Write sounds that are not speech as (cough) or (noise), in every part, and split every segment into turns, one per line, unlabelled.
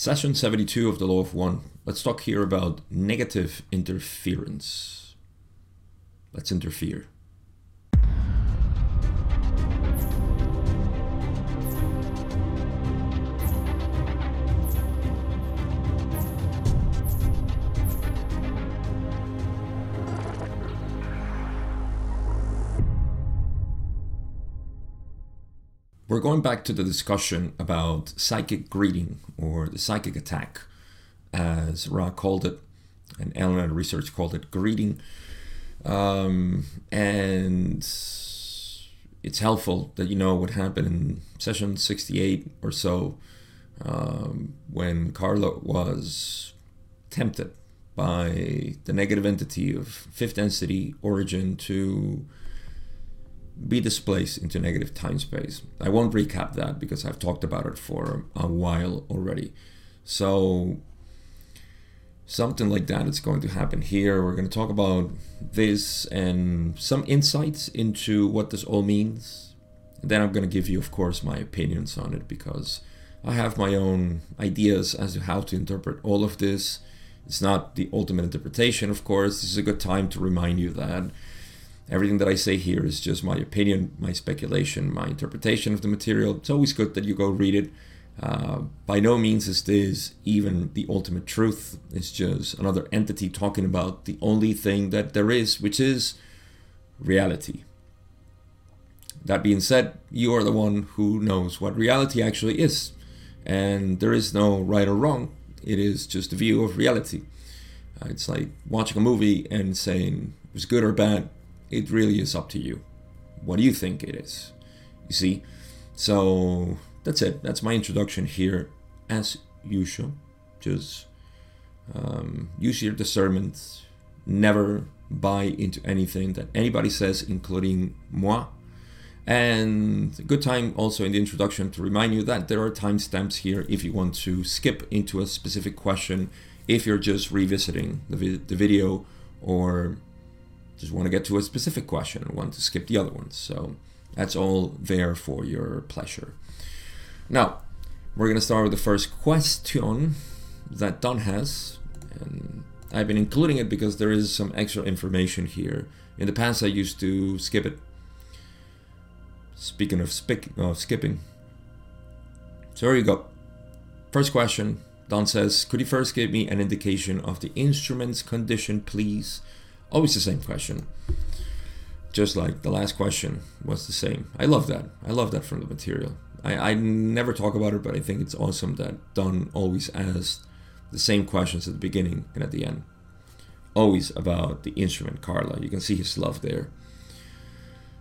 Session 72 of the Law of One. Let's talk here about negative interference. Let's interfere. We're going back to the discussion about psychic greeting or the psychic attack, as Ra called it, and L/L Research called it greeting. Um, and it's helpful that you know what happened in session 68 or so um, when Carla was tempted by the negative entity of fifth density origin to be displaced into negative time space. I won't recap that because I've talked about it for a while already. So something like that is going to happen here. We're going to talk about this and some insights into what this all means. And then I'm going to give you, of course, my opinions on it because I have my own ideas as to how to interpret all of this. It's not the ultimate interpretation, of course. This is a good time to remind you that Everything that I say here is just my opinion, my speculation, my interpretation of the material. It's always good that you go read it. Uh, by no means is this even the ultimate truth. It's just another entity talking about the only thing that there is, which is reality. That being said, you are the one who knows what reality actually is. And there is no right or wrong, it is just a view of reality. Uh, it's like watching a movie and saying it was good or bad it really is up to you. What do you think it is? You see? So that's it. That's my introduction here. As usual, just um, use your discernment. Never buy into anything that anybody says, including moi. And good time also in the introduction to remind you that there are timestamps here if you want to skip into a specific question, if you're just revisiting the, vi- the video or just want to get to a specific question and want to skip the other ones. So that's all there for your pleasure. Now, we're going to start with the first question that Don has. And I've been including it because there is some extra information here. In the past, I used to skip it. Speaking of, spic- of skipping. So here you go. First question Don says, Could you first give me an indication of the instrument's condition, please? Always the same question. Just like the last question was the same. I love that. I love that from the material. I, I never talk about it, but I think it's awesome that Don always asks the same questions at the beginning and at the end. Always about the instrument, Carla. You can see his love there.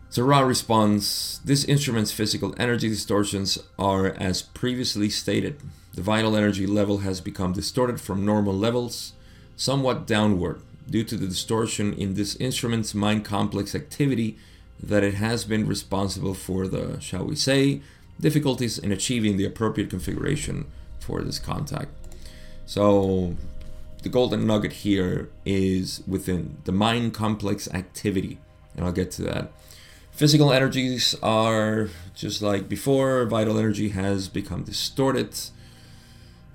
So Ra responds This instrument's physical energy distortions are as previously stated. The vital energy level has become distorted from normal levels, somewhat downward due to the distortion in this instrument's mind complex activity that it has been responsible for the, shall we say, difficulties in achieving the appropriate configuration for this contact. So, the golden nugget here is within the mind complex activity, and I'll get to that. Physical energies are just like before, vital energy has become distorted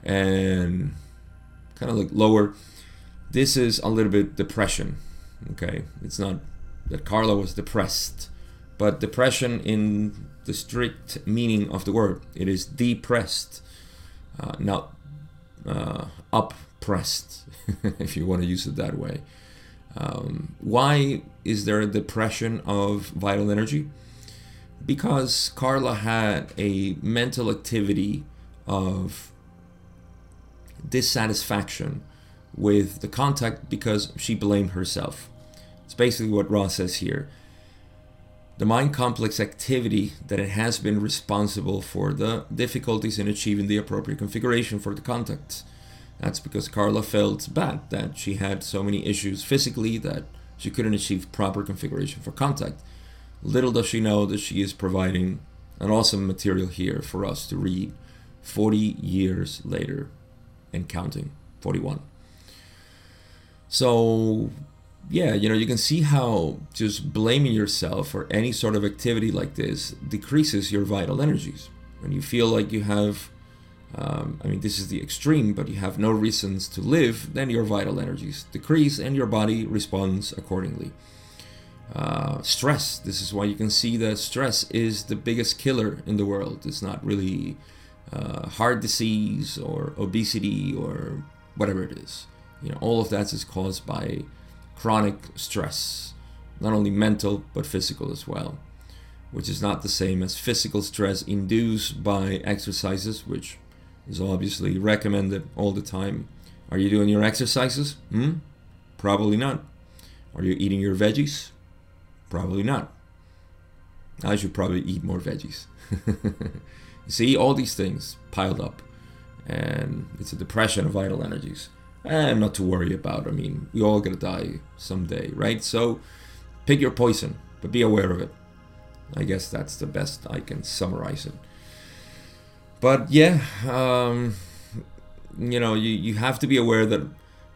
and kind of like lower this is a little bit depression. Okay, it's not that Carla was depressed, but depression in the strict meaning of the word, it is depressed, uh, not uh, oppressed, (laughs) if you want to use it that way. Um, why is there a depression of vital energy? Because Carla had a mental activity of dissatisfaction with the contact because she blamed herself. It's basically what Ra says here. The mind complex activity that it has been responsible for the difficulties in achieving the appropriate configuration for the contact. That's because Carla felt bad that she had so many issues physically that she couldn't achieve proper configuration for contact. Little does she know that she is providing an awesome material here for us to read 40 years later and counting 41. So, yeah, you know, you can see how just blaming yourself for any sort of activity like this decreases your vital energies. When you feel like you have um, I mean, this is the extreme, but you have no reasons to live, then your vital energies decrease and your body responds accordingly. Uh, stress, this is why you can see that stress is the biggest killer in the world. It's not really uh, heart disease or obesity or whatever it is. You know, all of that is caused by chronic stress, not only mental but physical as well, which is not the same as physical stress induced by exercises, which is obviously recommended all the time. Are you doing your exercises? Hmm? Probably not. Are you eating your veggies? Probably not. I should probably eat more veggies. (laughs) See, all these things piled up, and it's a depression of vital energies. And not to worry about. I mean, we all gonna die someday, right? So pick your poison, but be aware of it. I guess that's the best I can summarize it but yeah, um, you know, you, you have to be aware that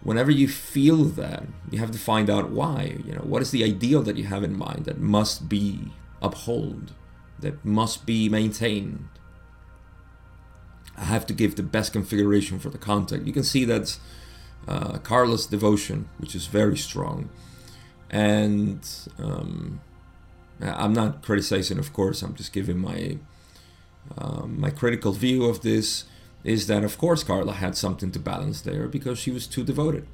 whenever you feel that, you have to find out why. You know, what is the ideal that you have in mind that must be upheld, that must be maintained. I have to give the best configuration for the contact. You can see that uh, Carla's devotion, which is very strong, and um, I'm not criticizing, of course. I'm just giving my um, my critical view of this is that, of course, Carla had something to balance there because she was too devoted.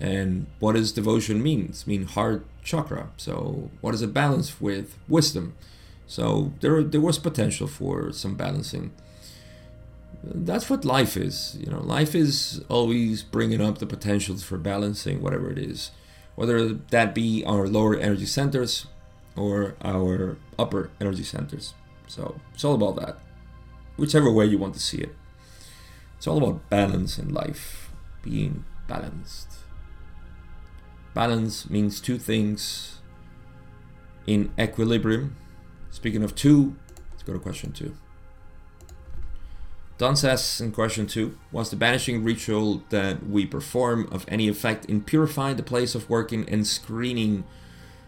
And what does devotion mean? It's mean heart chakra. So what does it balance with? Wisdom. So there, there was potential for some balancing. That's what life is. You know, life is always bringing up the potentials for balancing whatever it is, whether that be our lower energy centers or our upper energy centers. So it's all about that. Whichever way you want to see it. It's all about balance in life, being balanced. Balance means two things in equilibrium. Speaking of two, let's go to question two. Don says in question two, was the banishing ritual that we perform of any effect in purifying the place of working and screening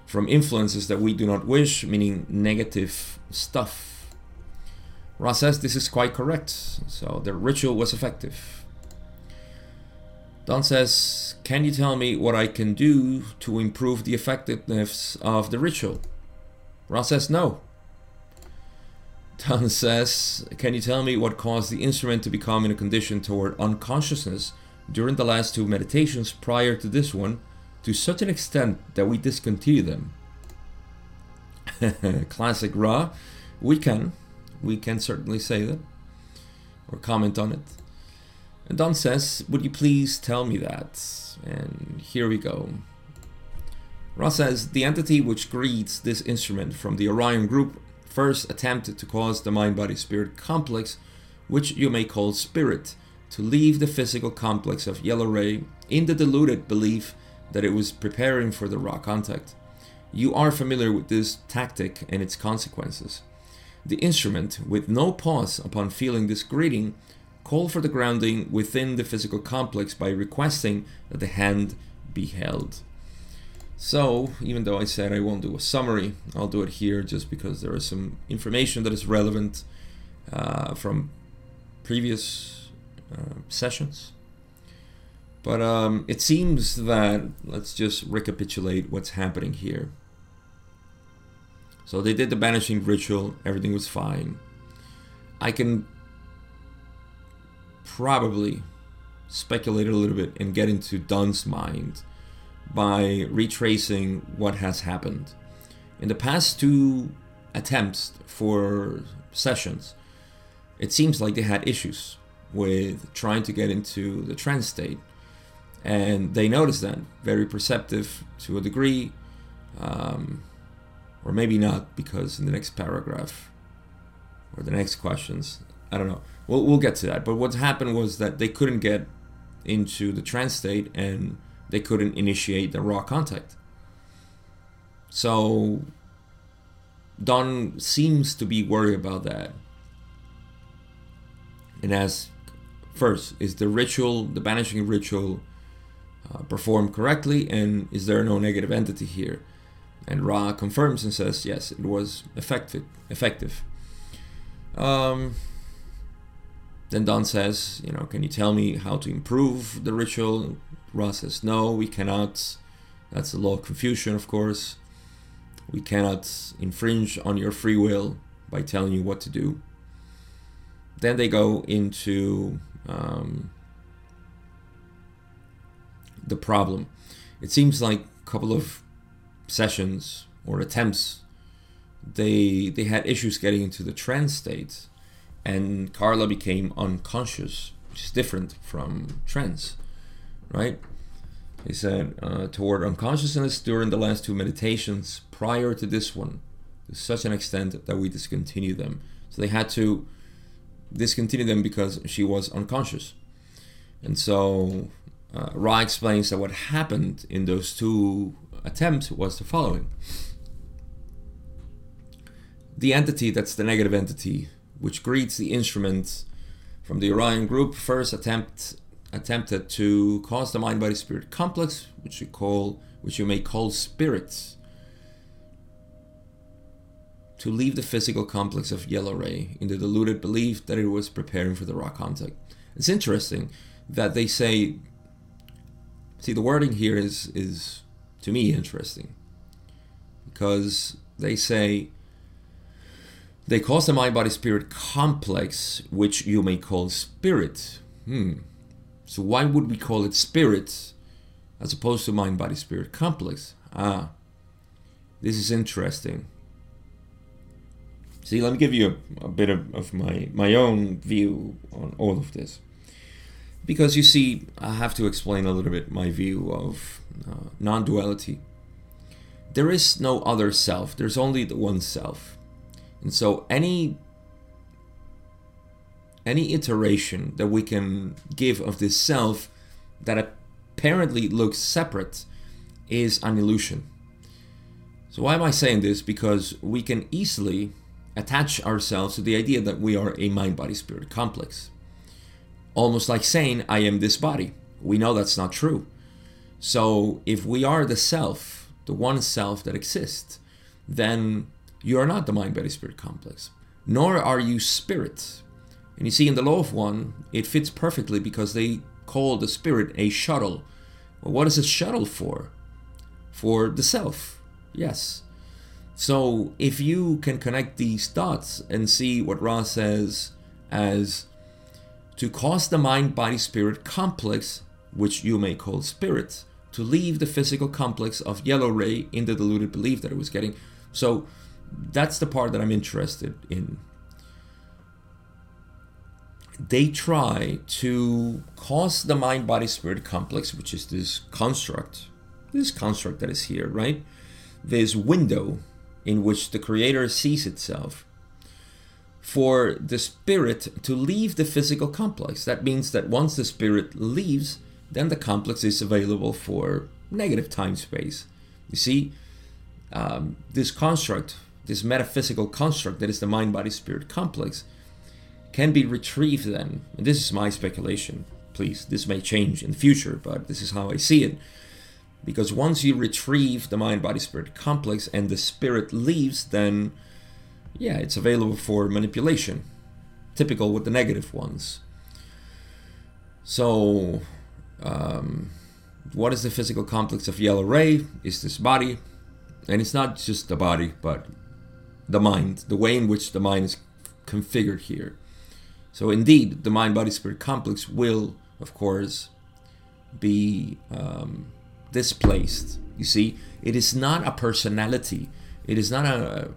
from influences that we do not wish, meaning negative stuff. Ra says this is quite correct, so the ritual was effective. Don says, Can you tell me what I can do to improve the effectiveness of the ritual? Ra says, No. Don says, Can you tell me what caused the instrument to become in a condition toward unconsciousness during the last two meditations prior to this one to such an extent that we discontinue them. (laughs) Classic Ra. We can. We can certainly say that. Or comment on it. And Don says, Would you please tell me that? And here we go. Ra says, The entity which greets this instrument from the Orion group first attempted to cause the mind body spirit complex, which you may call spirit, to leave the physical complex of yellow ray in the deluded belief that it was preparing for the Ra contact. You are familiar with this tactic and its consequences. The instrument, with no pause upon feeling this greeting, called for the grounding within the physical complex by requesting that the hand be held. So, even though I said I won't do a summary, I'll do it here just because there is some information that is relevant uh, from previous uh, sessions. But um, it seems that, let's just recapitulate what's happening here. So they did the banishing ritual, everything was fine. I can probably speculate a little bit and get into Don's mind by retracing what has happened. In the past two attempts for sessions, it seems like they had issues with trying to get into the trance state. And they noticed that very perceptive to a degree um, or maybe not because in the next paragraph or the next questions i don't know. We'll, we'll get to that. But what happened was that they couldn't get into the trance state and they couldn't initiate the Ra contact so don seems to be worried about that and as first is the ritual the banishing ritual uh, performed correctly and is there no negative entity here? And Ra confirms and says, yes, it was effective. effective. Um, then Don says, you know, can you tell me how to improve the ritual? Says, no, we cannot. That's the law of Confusion, of course. We cannot infringe on your free will by telling you what to do. Then they go into um, the problem. It seems like a couple of sessions or attempts, they they had issues getting into the trance state, and Carla became unconscious, which is different from trance, right? He said uh, toward unconsciousness during the last two meditations prior to this one, to such an extent that we discontinued them. So they had to discontinue them because she was unconscious. And so uh, Ra explains that what happened in those two attempts was the following. The entity that's the negative entity, which greets the instrument from the Orion group, first attempt attempted to cause the mind body spirit complex, which you call which you may call spirits, to leave the physical complex of yellow ray in the deluded belief that it was preparing for the Ra contact. It's interesting that they say see the wording here is is to me interesting. Because they say they cause the mind body spirit complex which you may call spirit. Hmm so why would we call it spirit as opposed to mind body spirit complex ah this is interesting see let me give you a, a bit of, of my my own view on all of this because you see, I have to explain a little bit my view of uh, non duality. There is no other self, there's only the one self. And so any any iteration that we can give of this self that apparently looks separate is an illusion. So why am I saying this? Because we can easily attach ourselves to the idea that we are a mind body spirit complex almost like saying, I am this body. We know that's not true. So if we are the self, the one self that exists, then you are not the mind body spirit complex, nor are you spirit. And you see, in the law of one, it fits perfectly because they call the spirit a shuttle. Well, what is a shuttle for? For the self, yes. So if you can connect these dots and see what Ra says as to cause the mind body spirit complex, which you may call spirit, to leave the physical complex of yellow ray in the deluded belief that it was getting. So that's the part that I'm interested in. They try to cause the mind body spirit complex, which is this construct, this construct that is here, right? This window in which the creator sees itself for the spirit to leave the physical complex. That means that once the spirit leaves, then the complex is available for negative time space. You see, um, this construct, this metaphysical construct that is the mind body spirit complex, can be retrieved then. And this is my speculation. Please, this may change in the future, but this is how I see it. Because once you retrieve the mind body spirit complex and the spirit leaves, then yeah, it's available for manipulation, typical with the negative ones. So, um, what is the physical complex of yellow ray? Is this body? And it's not just the body, but the mind, the way in which the mind is configured here. So, indeed, the mind body spirit complex will, of course, be um, displaced. You see, it is not a personality, it is not a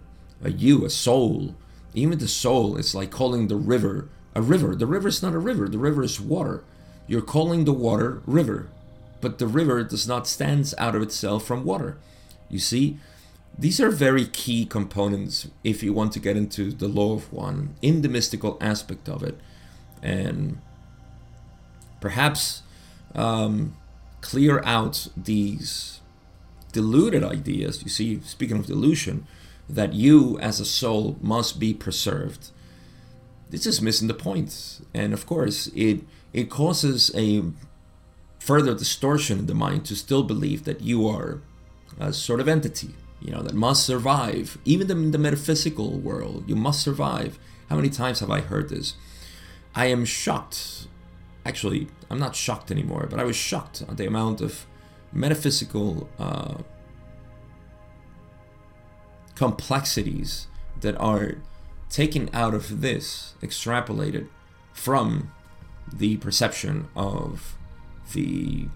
a you, a soul. Even the soul is like calling the river a river. The river is not a river, the river is water. You're calling the water river, but the river does not stand out of itself from water. You see, these are very key components if you want to get into the law of one in the mystical aspect of it. And perhaps um, clear out these deluded ideas. You see, speaking of delusion, that you as a soul must be preserved. This is missing the point. And of course, it it causes a further distortion in the mind to still believe that you are a sort of entity, you know, that must survive. Even in the metaphysical world, you must survive. How many times have I heard this? I am shocked. Actually, I'm not shocked anymore, but I was shocked at the amount of metaphysical uh, complexities that are taken out of this, extrapolated from the perception of the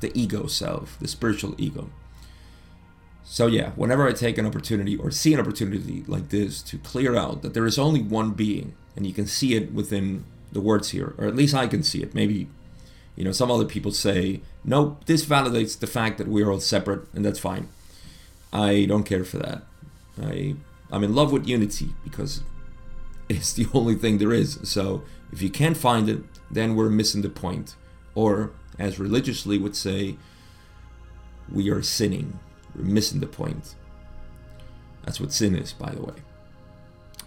the ego self, the spiritual ego. So yeah, whenever I take an opportunity or see an opportunity like this to clear out that there is only one being and you can see it within the words here, or at least I can see it. Maybe you know some other people say, nope, this validates the fact that we're all separate and that's fine." I don't care for that. I I'm in love with unity because it's the only thing there is. So if you can't find it, then we're missing the point. Or as religiously would say, we are sinning. We're missing the point. That's what sin is, by the way.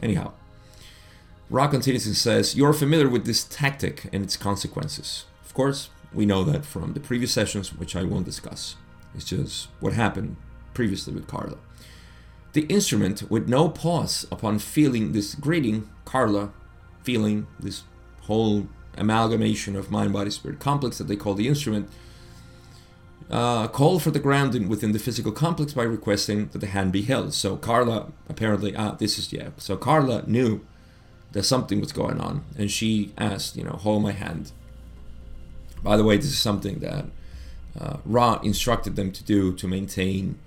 Anyhow, Ra continues and says, You're familiar with this tactic and its consequences. Of course, we know that from the previous sessions, which I won't discuss. It's just what happened previously with Carla. The instrument, with no pause upon feeling this greeting, Carla, feeling this whole amalgamation of mind, body, spirit complex that they call the instrument, uh, call for the grounding within the physical complex by requesting that the hand be held. So Carla apparently, ah, this is yeah. So Carla knew that something was going on, and she asked, you know, hold my hand. By the way, this is something that uh, Ra instructed them to do to maintain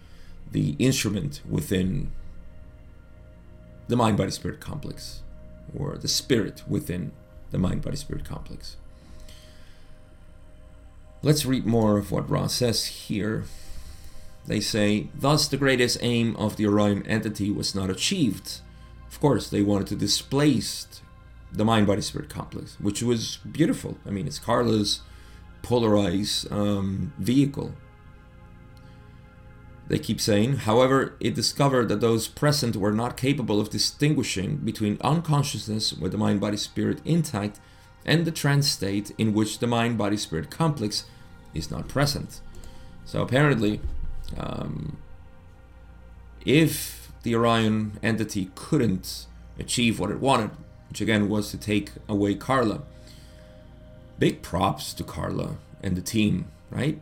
the instrument within the mind body spirit complex, or the spirit within the mind body spirit complex. Let's read more of what Ra says here. They say, Thus the greatest aim of the Orion entity was not achieved. Of course, they wanted to displace the mind body spirit complex, which was beautiful. I mean, it's Carla's polarized um, vehicle. They keep saying, however, it discovered that those present were not capable of distinguishing between unconsciousness with the mind body spirit intact and the trance state in which the mind body spirit complex is not present. So apparently, um, if the Orion entity couldn't achieve what it wanted, which again was to take away Carla, big props to Carla and the team, right?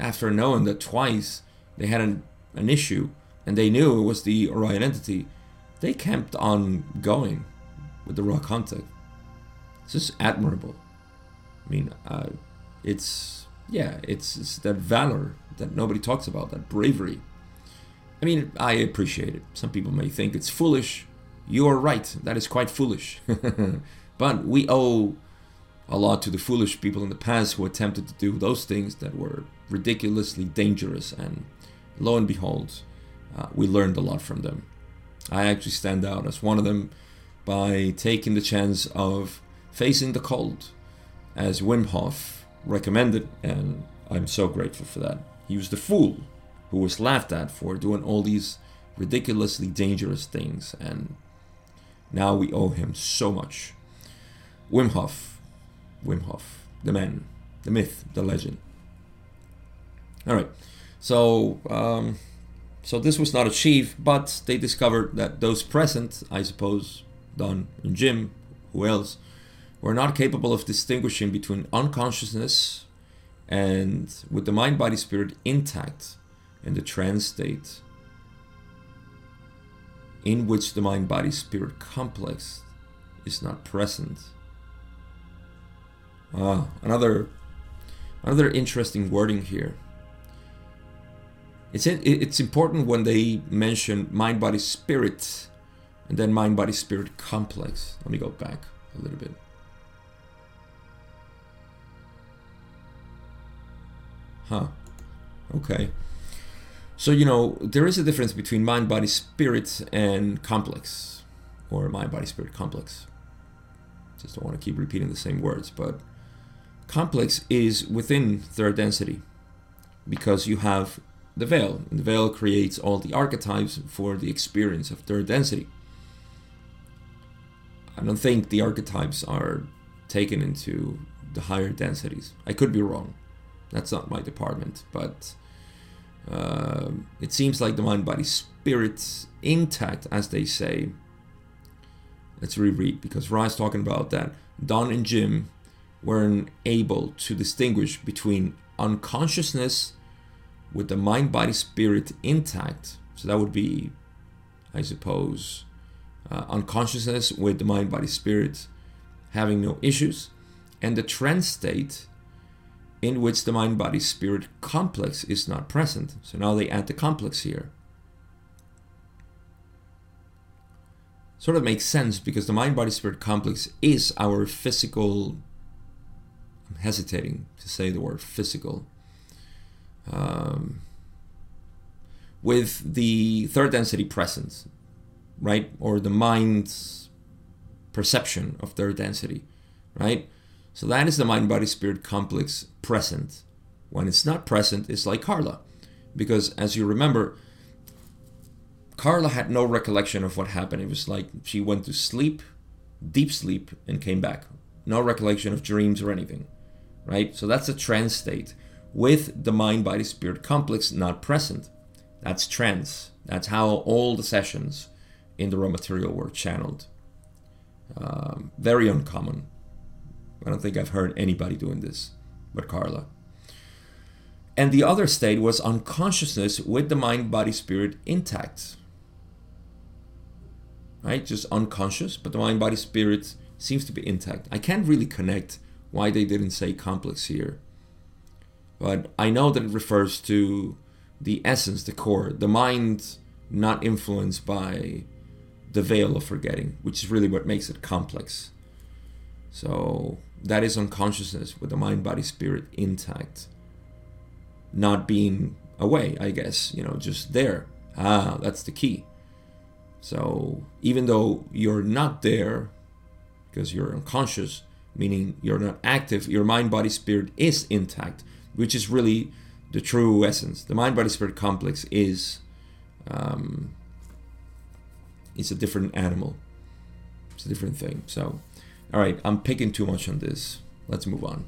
After knowing that twice they had an, an issue and they knew it was the Orion entity, they kept on going with the Ra contact. It's just admirable. I mean, uh, it's yeah, it's, it's that valor that nobody talks about, that bravery. I mean, I appreciate it. Some people may think it's foolish. You are right. That is quite foolish. (laughs) but we owe a lot to the foolish people in the past who attempted to do those things that were ridiculously dangerous and lo and behold, uh, we learned a lot from them. I actually stand out as one of them by taking the chance of facing the cold, as Wim Hof recommended, and I'm so grateful for that. He was the fool who was laughed at for doing all these ridiculously dangerous things, and now we owe him so much. Wim Hof, Wim Hof, the man, the myth, the legend. All right. So, um, so this was not achieved, but they discovered that those present, I suppose, Don and Jim, who else, were not capable of distinguishing between unconsciousness and with the mind body spirit intact in the trance state in which the mind body spirit complex is not present. Ah, another another interesting wording here. It's it's important when they mention mind body spirit and then mind body spirit complex. Let me go back a little bit. Huh. Okay. So, you know, there is a difference between mind body spirit and complex, or mind body spirit complex. Just don't want to keep repeating the same words, but complex is within third density because you have the veil. And the veil creates all the archetypes for the experience of third density. I don't think the archetypes are taken into the higher densities. I could be wrong. That's not my department, but uh, it seems like the mind body spirit intact, as they say. Let's reread because Ra is talking about that Don and Jim weren't able to distinguish between unconsciousness with the mind body spirit intact. So that would be, I suppose, uh, unconsciousness with the mind body spirit having no issues, and the trance state in which the mind body spirit complex is not present. So now they add the complex here. Sort of makes sense because the mind body spirit complex is our physical. I'm hesitating to say the word physical. Um, with the third density present, right? Or the mind's perception of third density, right? So that is the mind body spirit complex present. When it's not present, it's like Carla. Because as you remember, Carla had no recollection of what happened. It was like she went to sleep, deep sleep, and came back. No recollection of dreams or anything, right? So that's a trance state with the mind body spirit complex not present. That's trance. That's how all the sessions in the Ra material were channeled. Um, very uncommon I don't think I've heard anybody doing this but Carla. And the other state was unconsciousness with the mind, body, spirit intact. Right? Just unconscious, but the mind, body, spirit seems to be intact. I can't really connect why they didn't say complex here. But I know that it refers to the essence, the core, the mind not influenced by the veil of forgetting, which is really what makes it complex. So that is unconsciousness with the mind, body, spirit intact. Not being away, I guess, you know, just there. Ah, that's the key. So even though you're not there because you're unconscious, meaning you're not active, your mind, body, spirit is intact, which is really the true essence. The mind, body, spirit complex is um, it's a different animal. It's a different thing. So all right, I'm picking too much on this. Let's move on.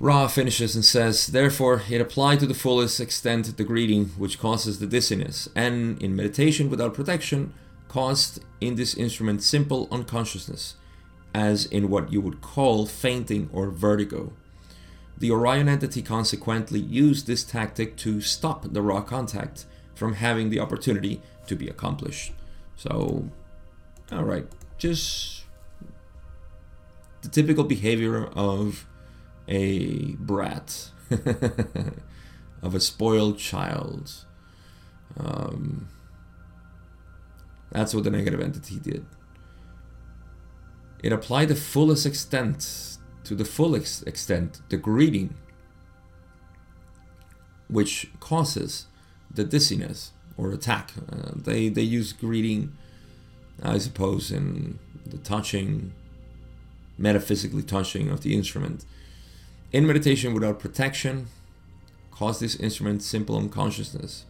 Ra finishes and says, Therefore, it applied to the fullest extent the greeting which causes the dizziness, and in meditation without protection, caused in this instrument simple unconsciousness, as in what you would call fainting or vertigo. The Orion entity consequently used this tactic to stop the Ra contact from having the opportunity to be accomplished. So, all right, just the typical behavior of a brat, (laughs) of a spoiled child. Um, that's what the negative entity did. It applied the fullest extent, to the fullest extent, the greeting, which causes the dizziness or attack. Uh, they they use greeting, I suppose, in the touching, metaphysically touching of the instrument. In meditation without protection, cause this instrument simple unconsciousness.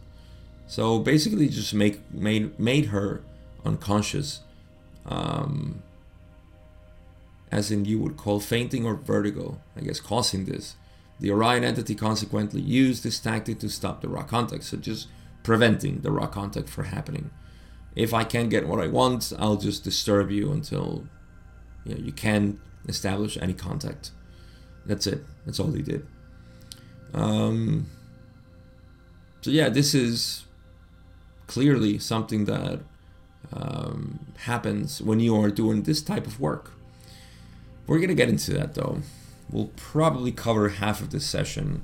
So basically, just make made made her unconscious, um, as in you would call fainting or vertigo. I guess causing this. The Orion entity consequently used this tactic to stop the Ra contact. So just preventing the Ra contact from happening. If I can't get what I want, I'll just disturb you until you, know, you can establish any contact. That's it. That's all he did. Um, so yeah, this is clearly something that um, happens when you are doing this type of work. We're gonna get into that though. We'll probably cover half of this session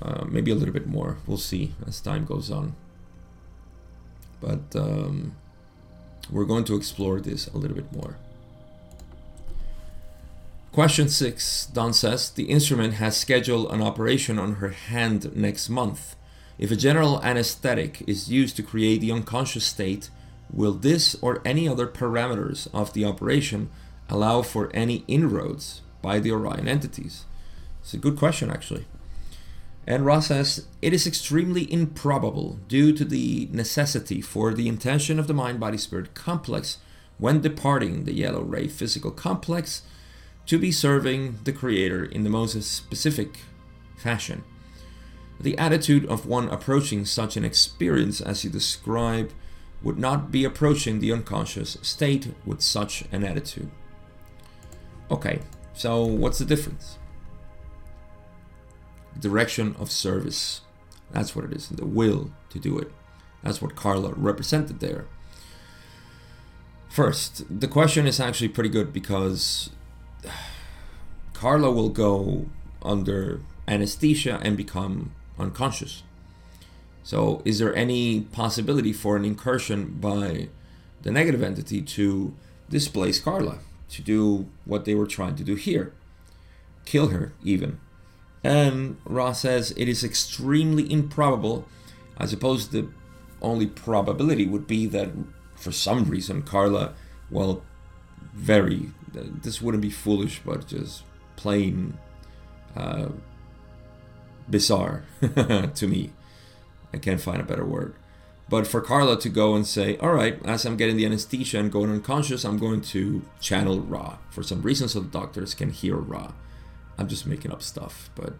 uh, maybe a little bit more. We'll see as time goes on. But um, we're going to explore this a little bit more. Question 6 Don says The instrument has scheduled an operation on her hand next month. If a general anesthetic is used to create the unconscious state, will this or any other parameters of the operation allow for any inroads by the Orion entities? It's a good question, actually. And Ra says, it is extremely improbable due to the necessity for the intention of the mind body spirit complex when departing the yellow ray physical complex to be serving the Creator in the most specific fashion. The attitude of one approaching such an experience as you describe would not be approaching the unconscious state with such an attitude. Okay, so what's the difference? Direction of service. That's what it is, the will to do it. That's what Carla represented there. First, the question is actually pretty good because (sighs) Carla will go under anesthesia and become unconscious. So, is there any possibility for an incursion by the negative entity to displace Carla, to do what they were trying to do here? Kill her, even. And Ra says it is extremely improbable. I suppose the only probability would be that for some reason Carla, well, very, this wouldn't be foolish, but just plain uh, bizarre (laughs) to me. I can't find a better word. But for Carla to go and say, all right, as I'm getting the anesthesia and going unconscious, I'm going to channel Ra for some reason so the doctors can hear Ra. I'm just making up stuff, but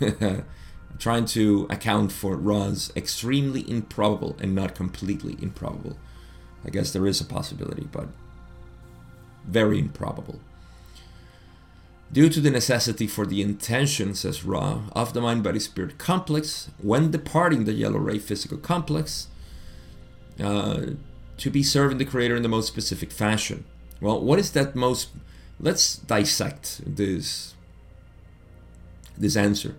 I'm (laughs) trying to account for Ra's extremely improbable and not completely improbable. I guess there is a possibility, but very improbable. Due to the necessity for the intention, says Ra, of the mind body spirit complex, when departing the yellow ray physical complex, uh, to be serving the Creator in the most specific fashion. Well, what is that most? Let's dissect this this answer.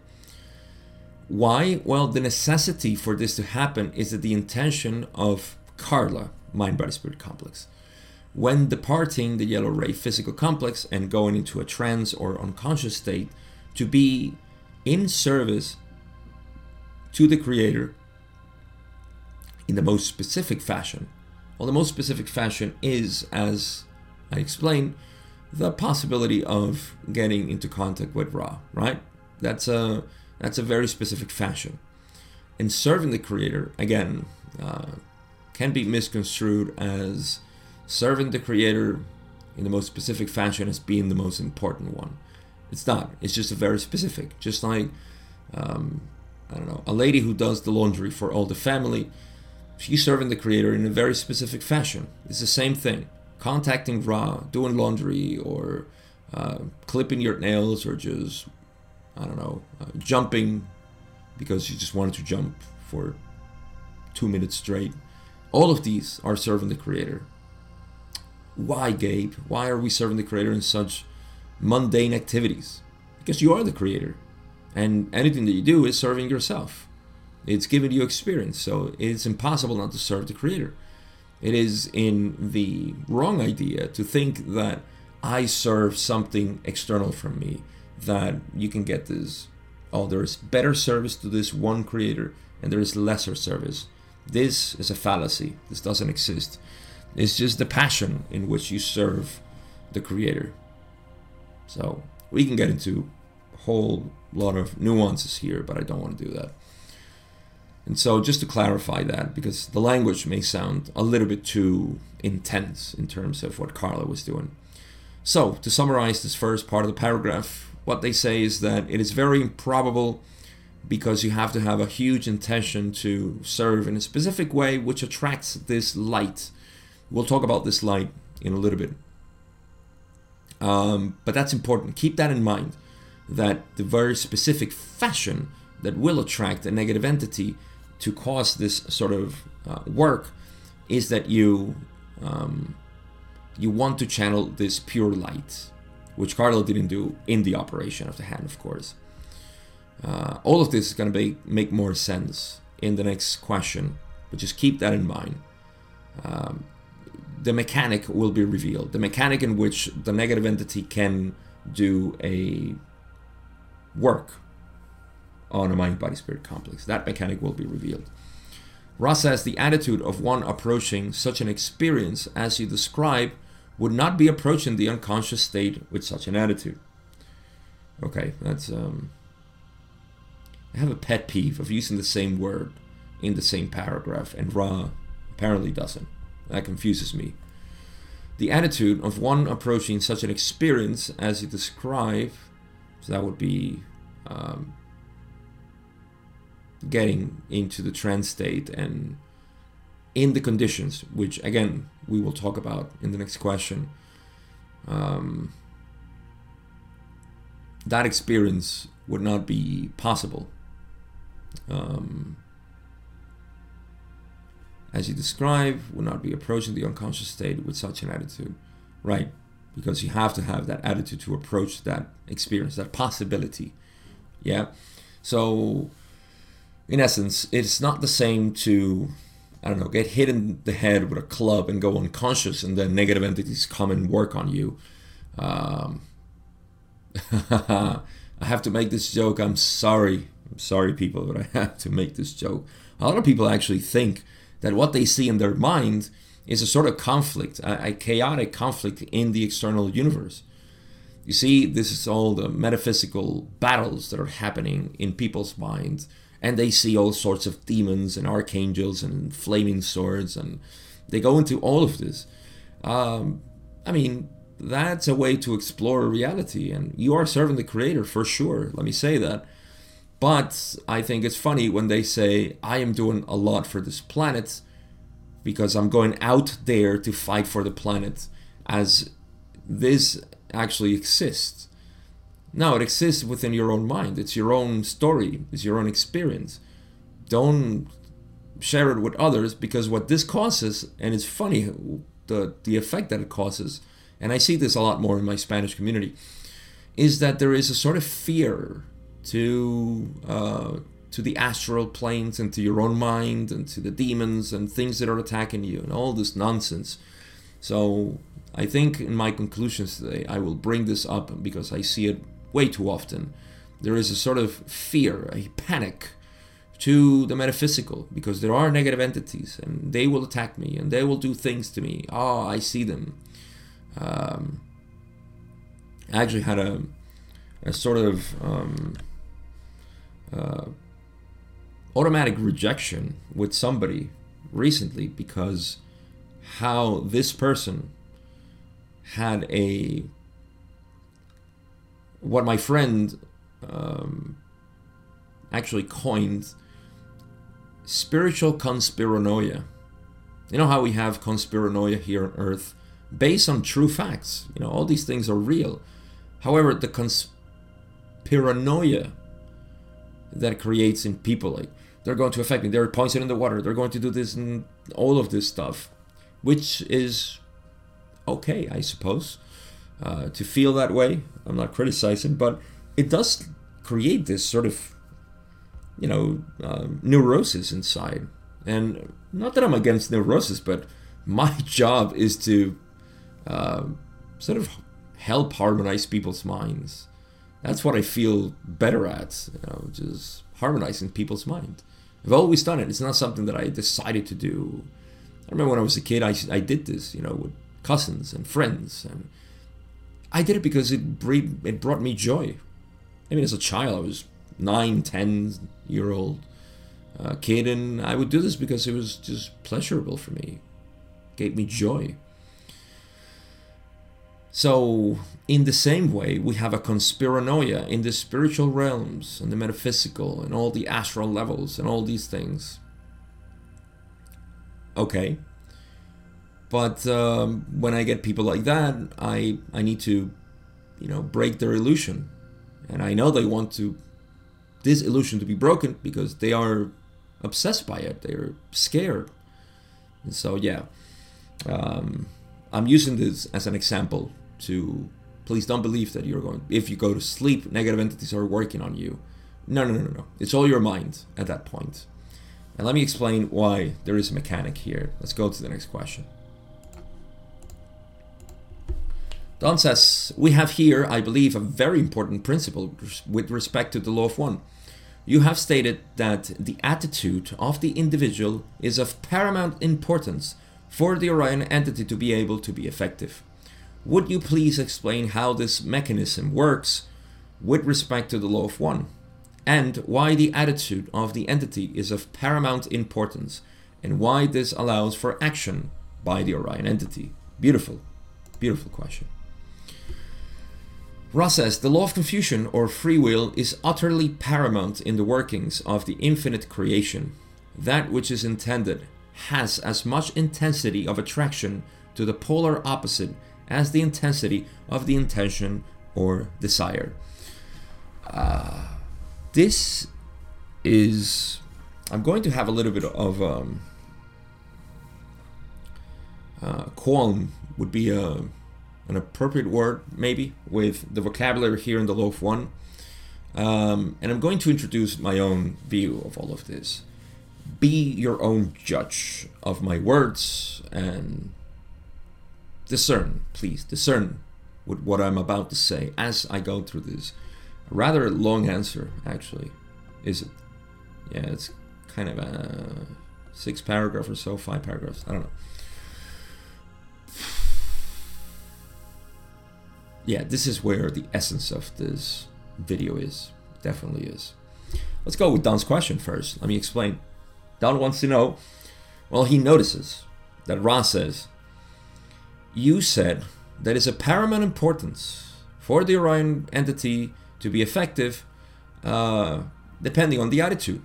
Why? Well, the necessity for this to happen is that the intention of Carla, mind body spirit complex, when departing the yellow ray physical complex and going into a trance or unconscious state to be in service to the creator in the most specific fashion. Well, the most specific fashion is, as I explained, the possibility of getting into contact with Ra, right? That's a that's a very specific fashion. And serving the creator, again, uh, can be misconstrued as serving the creator in the most specific fashion as being the most important one. It's not. It's just a very specific. Just like um, I don't know, a lady who does the laundry for all the family, she's serving the creator in a very specific fashion. It's the same thing. Contacting Ra, doing laundry, or uh, clipping your nails, or just I don't know, uh, jumping because you just wanted to jump for two minutes straight. All of these are serving the creator why, Gabe? Why are we serving the Creator in such mundane activities? Because you are the Creator. And anything that you do is serving yourself. It's giving you experience. So it's impossible not to serve the Creator. It is in the wrong idea to think that I serve something external from me, that you can get this, oh, there's better service to this one Creator and there is lesser service. This is a fallacy. This doesn't exist. It's just the passion in which you serve the creator. So we can get into a whole lot of nuances here, but I don't want to do that. And so, just to clarify that, because the language may sound a little bit too intense in terms of what Carla was doing. So, to summarize this first part of the paragraph, what they say is that it is very improbable because you have to have a huge intention to serve in a specific way which attracts this light We'll talk about this light in a little bit. Um, but that's important. Keep that in mind that the very specific fashion that will attract a negative entity to cause this sort of uh, work is that you um, you want to channel this pure light, which Carla didn't do in the operation of the hand, of course. Uh, all of this is going to make, more sense in the next question, but just keep that in mind. Um, the mechanic will be revealed. The mechanic in which the negative entity can do a work on a mind body spirit complex. That mechanic will be revealed. Ra says the attitude of one approaching such an experience as you describe would not be approaching the unconscious state with such an attitude. Okay, that's um I have a pet peeve of using the same word in the same paragraph, and Ra apparently doesn't. That confuses me. The attitude of one approaching such an experience as you describe, so that would be um, getting into the trance state and in the conditions, which again we will talk about in the next question, um, that experience would not be possible. Um, as you describe, would not be approaching the unconscious state with such an attitude. Right, because you have to have that attitude to approach that experience, that possibility. Yeah. So, in essence, it's not the same to, I don't know, get hit in the head with a club and go unconscious, and then negative entities come and work on you. Um, (laughs) I have to make this joke. I'm sorry. I'm sorry, people, but I have to make this joke. A lot of people actually think that what they see in their mind is a sort of conflict, a, a chaotic conflict in the external universe. You see, this is all the metaphysical battles that are happening in people's minds, and they see all sorts of demons and archangels and flaming swords, and they go into all of this. Um, I mean, that's a way to explore reality, and you are serving the creator for sure. Let me say that. But I think it's funny when they say, I am doing a lot for this planet because I'm going out there to fight for the planet, as this actually exists. Now, it exists within your own mind, it's your own story, it's your own experience. Don't share it with others because what this causes, and it's funny the, the effect that it causes, and I see this a lot more in my Spanish community, is that there is a sort of fear to uh, to the astral planes and to your own mind and to the demons and things that are attacking you and all this nonsense. So I think in my conclusions today I will bring this up because I see it way too often. There is a sort of fear, a panic to the metaphysical because there are negative entities and they will attack me and they will do things to me. Oh, I see them. Um, I actually had a, a sort of um, uh, automatic rejection with somebody recently because how this person had a what my friend um, actually coined spiritual conspiranoia. You know how we have conspiranoia here on Earth based on true facts. You know, all these things are real. However, the conspiranoia that creates in people. Like they're going to affect me. They're poison in the water. They're going to do this and all of this stuff, which is okay, I suppose, uh, to feel that way. I'm not criticizing, but it does create this sort of, you know, uh, neurosis inside. And not that I'm against neurosis, but my (laughs) job is to uh, sort of help harmonize people's minds that's what I feel better at, you know, just harmonizing people's mind. I've always done it. It's not something that I decided to do. I remember when I was a kid, I, I did this, you know, with cousins and friends, and I did it because it it brought me joy. I mean, as a child, I was nine, ten year old uh, kid, and I would do this because it was just pleasurable for me. It gave me joy. So, in the same way, we have a conspiranoia in the spiritual realms and the metaphysical and all the astral levels and all these things. Okay. But um, when I get people like that, I, I need to, you know, break their illusion. And I know they want to this illusion to be broken because they are obsessed by it. They're scared. And so, yeah. Um, I'm using this as an example to please don't believe that you're going if you go to sleep negative entities are working on you no no no no no it's all your mind at that point. point and let me explain why there is a mechanic here let's go to the next question Don says, We have here, I believe, a very important principle with respect to the law of one. You have stated that the attitude of the individual is of paramount importance for the Orion entity to be able to be effective. Would you please explain how this mechanism works with respect to the law of one, and why the attitude of the entity is of paramount importance, and why this allows for action by the Orion entity? Beautiful, beautiful question. Ra says the law of confusion or free will is utterly paramount in the workings of the infinite creation. That which is intended has as much intensity of attraction to the polar opposite as the intensity of the intention or desire. Uh, this is. I'm going to have a little bit of. Um, uh, qualm would be a, an appropriate word, maybe, with the vocabulary here in the of One. Um, and I'm going to introduce my own view of all of this. Be your own judge of my words and discern, please, discern with what I'm about to say as I go through this. A rather long answer, actually, is it? Yeah, it's kind of a six paragraph or so, five paragraphs. I don't know. Yeah, this is where the essence of this video is. Definitely is. Let's go with Don's question first. Let me explain. Don wants to know well, he notices that Ra says, You said that it's a paramount importance for the Orion entity to be effective, uh, depending on the attitude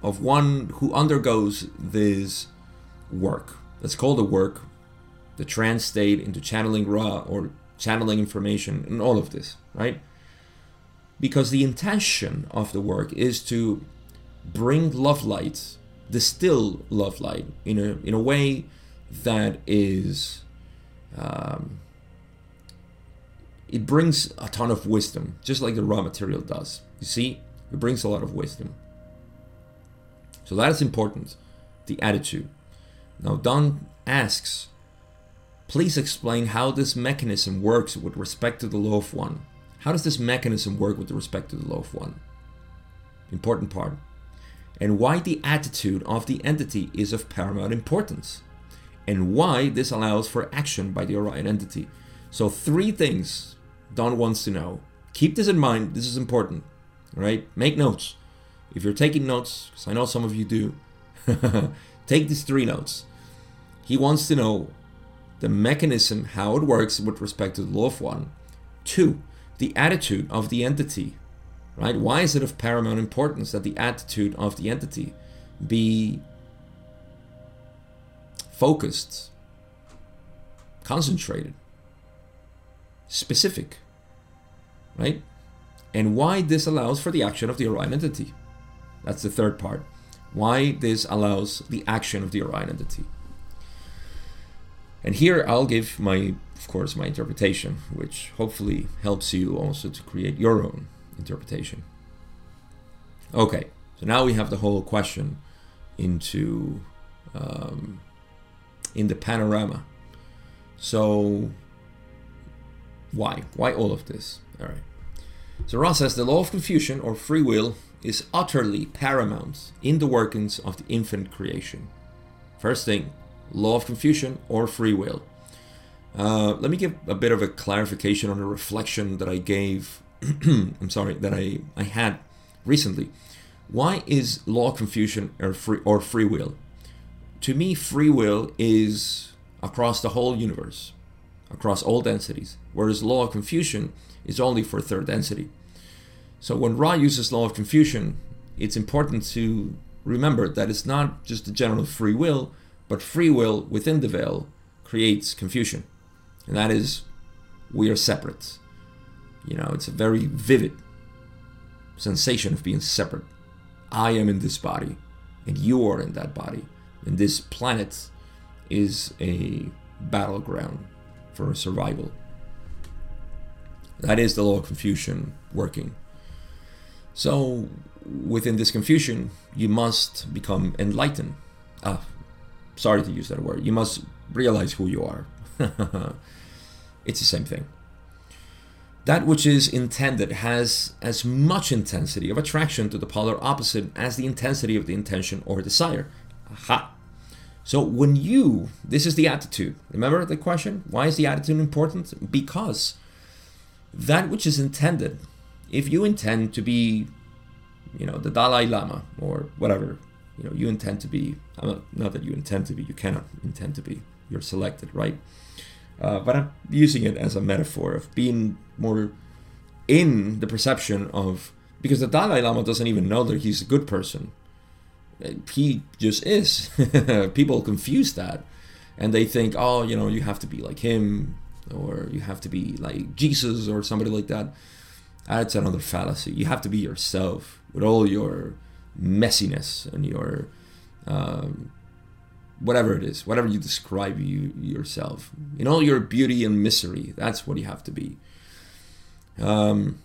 of one who undergoes this work. Let's call the work the trance state into channeling Ra or channeling information and all of this, right? because the intention of the work is to bring love light, distill love light in a in a way that is um, it brings a ton of wisdom, just like the Ra material does. You see, it brings a lot of wisdom. So that is important, the attitude. Now, Don asks, please explain how this mechanism works with respect to the of one. How does this mechanism work with respect to the of one? Important part. And why the attitude of the entity is of paramount importance. And why this allows for action by the Orion entity. So, three things Don wants to know. Keep this in mind. This is important. Right? Make notes. If you're taking notes, because I know some of you do, (laughs) take these three notes. He wants to know the mechanism, how it works with respect to the law of one. Two, the attitude of the entity, right? Why is it of paramount importance that the attitude of the entity be focused, concentrated, specific, right? And why this allows for the action of the Orion entity. That's the third part. Why this allows the action of the Orion entity. And here I'll give my of course, my interpretation, which hopefully helps you also to create your own interpretation. Okay, so now we have the whole question into um, in the panorama. So why? Why all of this? All right. So Ra says the law of confusion or free will is utterly paramount in the workings of the infinite creation. First thing, law of confusion or free will. Uh, let me give a bit of a clarification on a reflection that I gave. (clears throat) I'm sorry that I I had recently. Why is law of confusion or free or free will? To me, free will is across the whole universe, across all densities, whereas law of confusion is only for third density. So when Ra uses law of confusion, it's important to remember that it's not just the general free will, but free will within the veil creates confusion and that is we are separate. You know, it's a very vivid sensation of being separate. I am in this body, and you are in that body, and this planet is a battleground for survival. That is the law of confusion working. So, within this confusion, you must become enlightened. Ah, sorry to use that word. You must realize who you are. (laughs) it's the same thing. That which is intended has as much intensity of attraction to the polar opposite as the intensity of the intention or desire. Aha. So when you, this is the attitude. Remember the question? Why is the attitude important? Because that which is intended, if you intend to be, you know, the Dalai Lama or whatever, you know, you intend to be, not, not that you intend to be, you cannot intend to be, you're selected, right? Uh, but I'm using it as a metaphor of being more in the perception of because the Dalai Lama doesn't even know that he's a good person. He just is. (laughs) People confuse that and they think, oh, you know, you have to be like him or you have to be like Jesus or somebody like that. That's another fallacy. You have to be yourself with all your messiness and your um, whatever it is, whatever you describe you yourself, in all your beauty and misery. That's what you have to be. Um,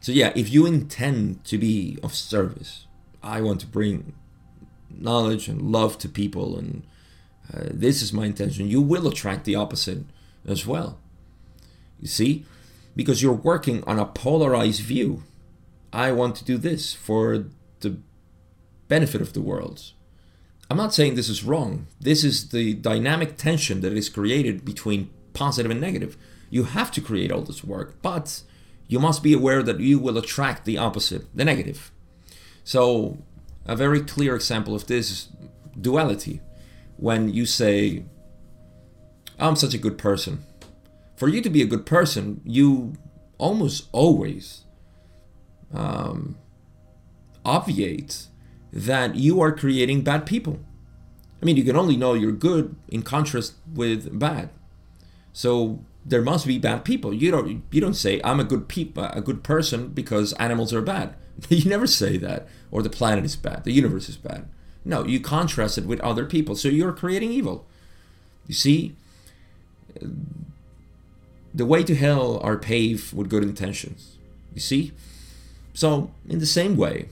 so yeah, if you intend to be of service, I want to bring knowledge and love to people, and uh, this is my intention. You will attract the opposite as well. You see, because you're working on a polarized view. I want to do this for the benefit of the world. I'm not saying this is wrong. This is the dynamic tension that is created between positive and negative. You have to create all this work, but you must be aware that you will attract the opposite, the negative. So, a very clear example of this is duality. When you say, I'm such a good person. For you to be a good person, you almost always um, obviate that you are creating bad people. I mean, you can only know you're good in contrast with bad. So there must be bad people. You don't you don't say I'm a good peop- a good person because animals are bad. (laughs) you never say that or the planet is bad, the universe is bad. No, you contrast it with other people. So you're creating evil. You see the way to hell are paved with good intentions. You see? So in the same way,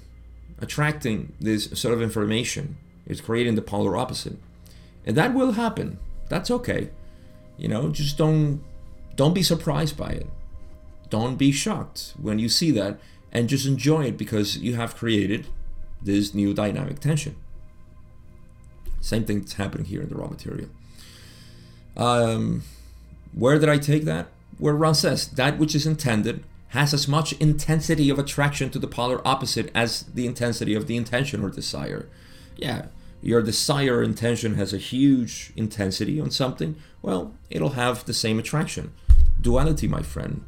attracting this sort of information is creating the polar opposite. And that will happen. That's okay. You know, just don't don't be surprised by it. Don't be shocked when you see that and just enjoy it because you have created this new dynamic tension. Same thing that's happening here in the Ra material. Um, where did I take that? Where Ra says that which is intended has as much intensity of attraction to the polar opposite as the intensity of the intention or desire. Yeah, your desire or intention has a huge intensity on something, well, it'll have the same attraction. Duality, my friend.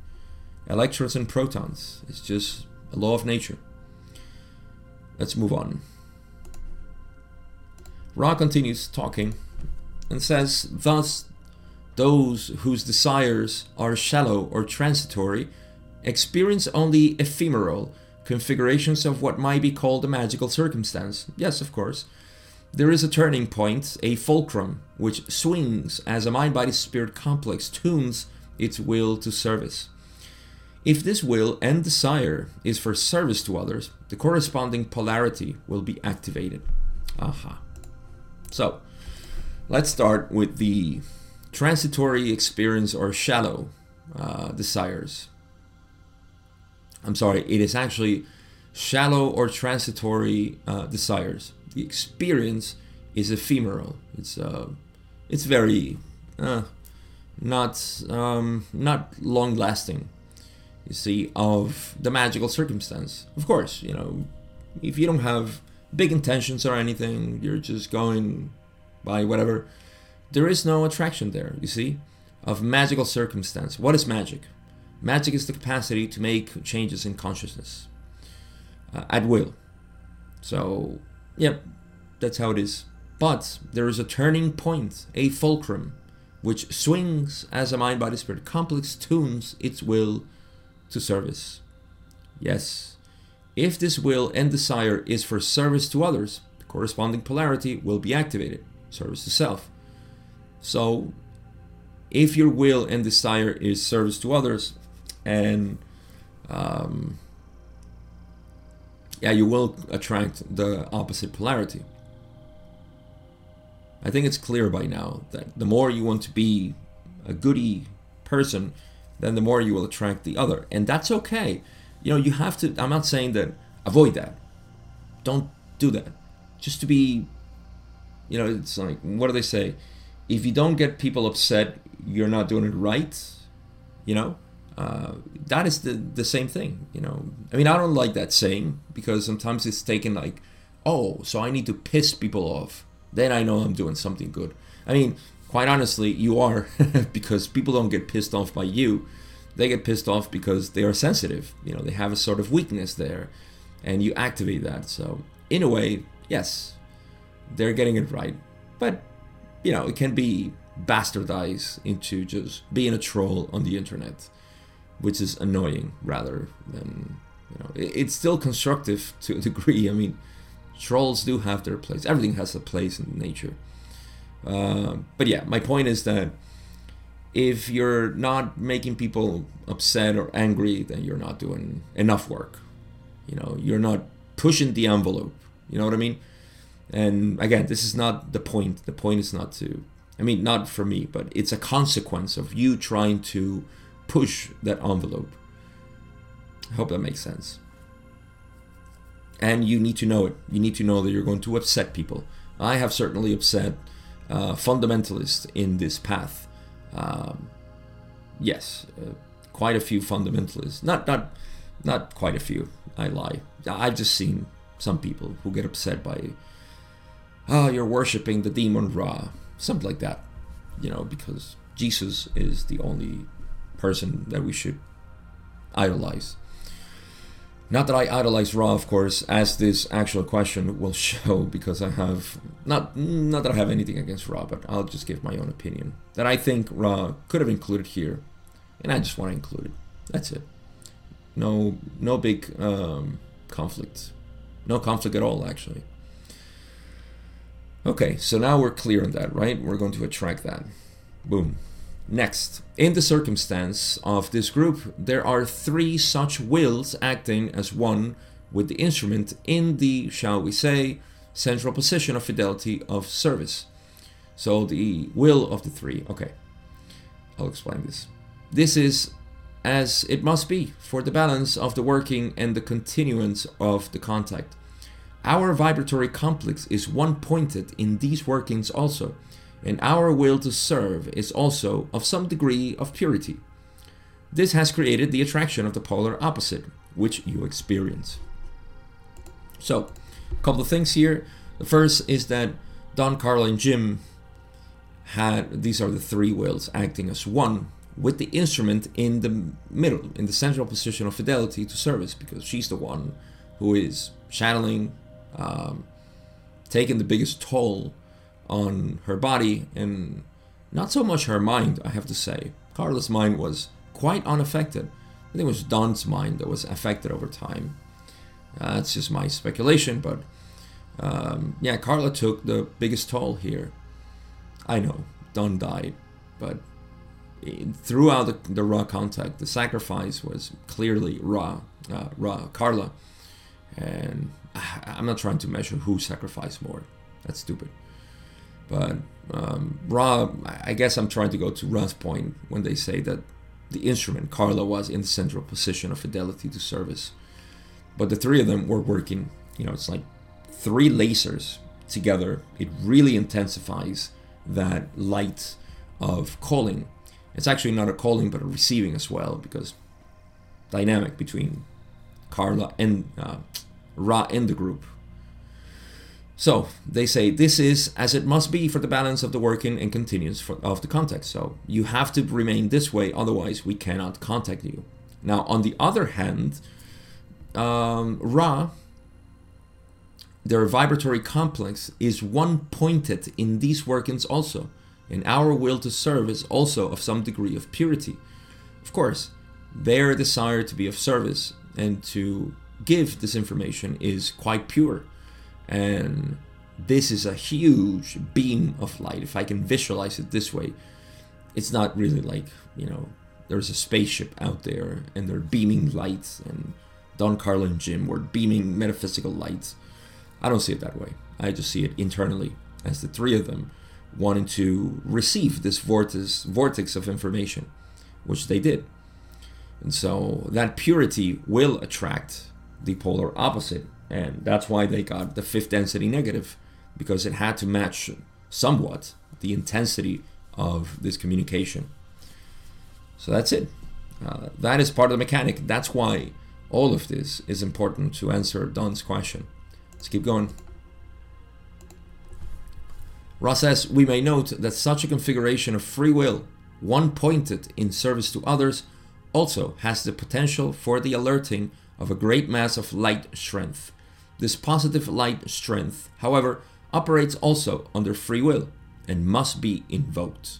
Electrons and protons. It's just a law of nature. Let's move on. Ra continues talking and says, Thus, those whose desires are shallow or transitory experience only ephemeral configurations of what might be called a magical circumstance. Yes, of course. There is a turning point, a fulcrum, which swings as a mind body spirit complex tunes its will to service. If this will and desire is for service to others, the corresponding polarity will be activated. Aha. So, let's start with the transitory experience or shallow uh, desires. I'm sorry, it is actually shallow or transitory uh, desires. The experience is ephemeral. It's uh, it's very uh, not um, not long lasting. You see, of the magical circumstance. Of course, you know, if you don't have big intentions or anything, you're just going by whatever. There is no attraction there. You see, of magical circumstance. What is magic? Magic is the capacity to make changes in consciousness uh, at will. So, yep, that's how it is. But there is a turning point, a fulcrum, which swings as a mind body spirit complex tunes its will to service. Yes, if this will and desire is for service to others, the corresponding polarity will be activated service to self. So, if your will and desire is service to others, and um, yeah, you will attract the opposite polarity. I think it's clear by now that the more you want to be a goody person, then the more you will attract the other. And that's okay. You know, you have to, I'm not saying that avoid that. Don't do that. Just to be, you know, it's like, what do they say? If you don't get people upset, you're not doing it right, you know? Uh, that is the the same thing you know. I mean i don't like that saying because sometimes it's taken like oh so i need to piss people off. Then i know i'm doing something good. I mean quite honestly you are (laughs) because people don't get pissed off by you. They get pissed off because they are sensitive you know they have a sort of weakness there and you activate that. So in a way, yes, they're getting it right. But, you know, it can be bastardized into just being a troll on the internet, which is annoying rather than, you know, it's still constructive (laughs) to a degree. I mean, trolls do have their place. Everything has a place in nature. Uh, but yeah, my point is that if you're not making people upset or angry, then you're not doing enough work. You know, you're not pushing the envelope. You know what I mean? And again, this is not the point. The point is not to, I mean, not for me, but it's a consequence of you trying to push that envelope. I hope that makes sense. And you need to know it. You need to know that you're going to upset people. I have certainly upset uh, fundamentalists in this path. Um, yes, uh, quite a few fundamentalists. Not not not quite a few. I lie. I've just seen some people who get upset by, oh, you're worshiping the demon Ra, something like that. You know, because Jesus is the only person that we should idolize. Not that I idolize Ra, of course, as this actual question will (laughs) show, because I have not not that I have anything against Ra, but I'll just give my own opinion that I think Ra could have included here, and I just want to include it. That's it. No, no big um, conflict, no conflict at all, actually. Okay, so now we're clear on that, right? We're going to attract that. Boom. Next, in the circumstance of this group, there are three such wills acting as one with the instrument in the, shall we say, central position of fidelity of service. So the will of the three. Okay, I'll explain this. This is as it must be for the balance of the working and the continuance of the contact. Our vibratory complex is one pointed in these workings also and our will to serve is also of some degree of purity. This has created the attraction of the polar opposite, which you experience. So, a couple of things here. The first is that Don, Carla, and Jim had these are the three wills acting as one with the instrument in the middle, in the central position of fidelity to service, because she's the one who is channeling, um, taking the biggest toll on her body and not so much her mind, I have to say. Carla's mind was quite unaffected. I think it was Don's mind that was affected over time. Uh, that's just my speculation, but um, yeah, Carla took the biggest toll here. I know Don died, but throughout the, the Ra contact, the sacrifice was clearly Ra, uh, Ra, Carla, and I'm not trying to measure who sacrificed more. That's stupid. But um, Ra, I guess I'm trying to go to Ra's point when they say that the instrument, Carla, was in the central position of fidelity to service. But the three of them were working, you know, it's like three lasers together. It really intensifies that light of calling. It's actually not a calling, but a receiving as well, because dynamic between Carla and uh, Ra in the group so they say this is as it must be for the balance of the working and continuance for, of the context. So you have to remain this way, otherwise we cannot contact you. Now, on the other hand, um, Ra, their vibratory complex is one pointed in these workings also, and our will to serve is also of some degree of purity. Of course, their desire to be of service and to give this information is quite pure and this is a huge beam of light. If i can visualize it this way it's not really like you know there's a spaceship out there and they're beaming lights and don carla and jim were beaming metaphysical lights. I don't see it that way. I just see it internally as the three of them wanting to receive this vortex vortex of information which they did. And so that purity will attract the polar opposite and that's why they got the fifth density negative because it had to match somewhat the intensity of this communication. So that's it. Uh, that is part of the mechanic. That's why all of this is important to answer Don's question. Let's keep going. Ra says, we may note that such a configuration of free will, one pointed in service to others, also has the potential for the alerting of a great mass of light strength This positive light strength, however, operates also under free will and must be invoked.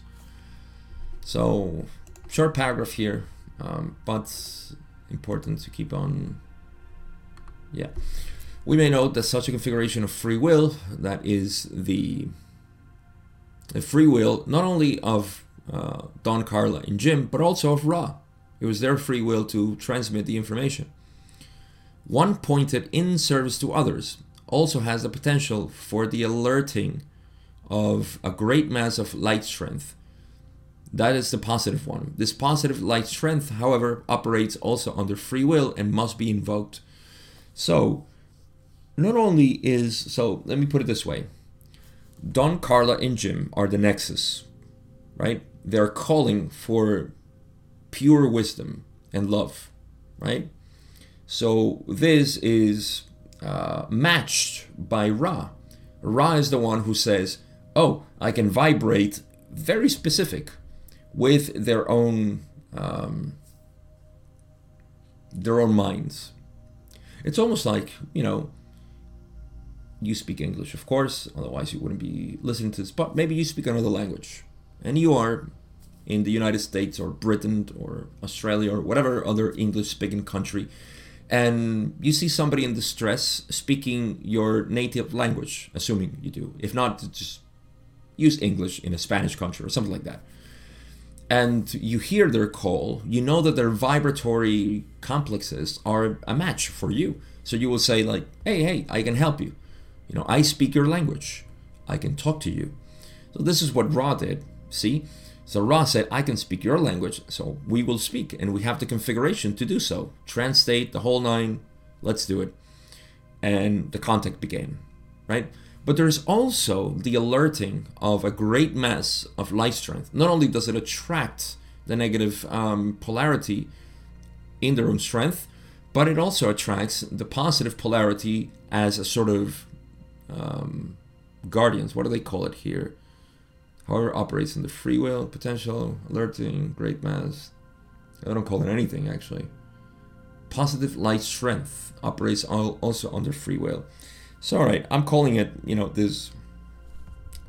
So, short paragraph here, um, but important to keep on. Yeah. We may note that such a configuration of free will, that is the, the free will not only of uh, Don Carla and Jim, but also of Ra. It was their free will to transmit the information. One pointed in service to others also has the potential for the alerting of a great mass of light strength. That is the positive one. This positive light strength, however, operates also under free will and must be invoked. So, not only is, so let me put it this way Don, Carla, and Jim are the nexus, right? They're calling for pure wisdom and love, right? So this is uh, matched by Ra. Ra is the one who says, "Oh, I can vibrate very specific with their own um, their own minds." It's almost like you know. You speak English, of course, otherwise you wouldn't be listening to this. But maybe you speak another language, and you are in the United States or Britain or Australia or whatever other English speaking country and you see somebody in distress speaking your native language, assuming you do. If not, just use English in a Spanish country or something like that. And you hear their call, you know that their vibratory complexes are a match for you. So you will say, like, hey, hey, I can help you. You know, I speak your language. I can talk to you. So this is what Ra did. See? So Ra said, I can speak your language, so we will speak, and we have the configuration to do so. Translate the whole nine, let's do it. And the contact began, right? But there's also the alerting of a great mass of life strength. Not only does it attract the negative um, polarity in their own strength, but it also attracts the positive polarity as a sort of um, guardians. What do they call it here? However, operates in the free will, potential, alerting, great mass. I don't call it anything actually. Positive light strength operates also under free will. So, all right, I'm calling it, you know, this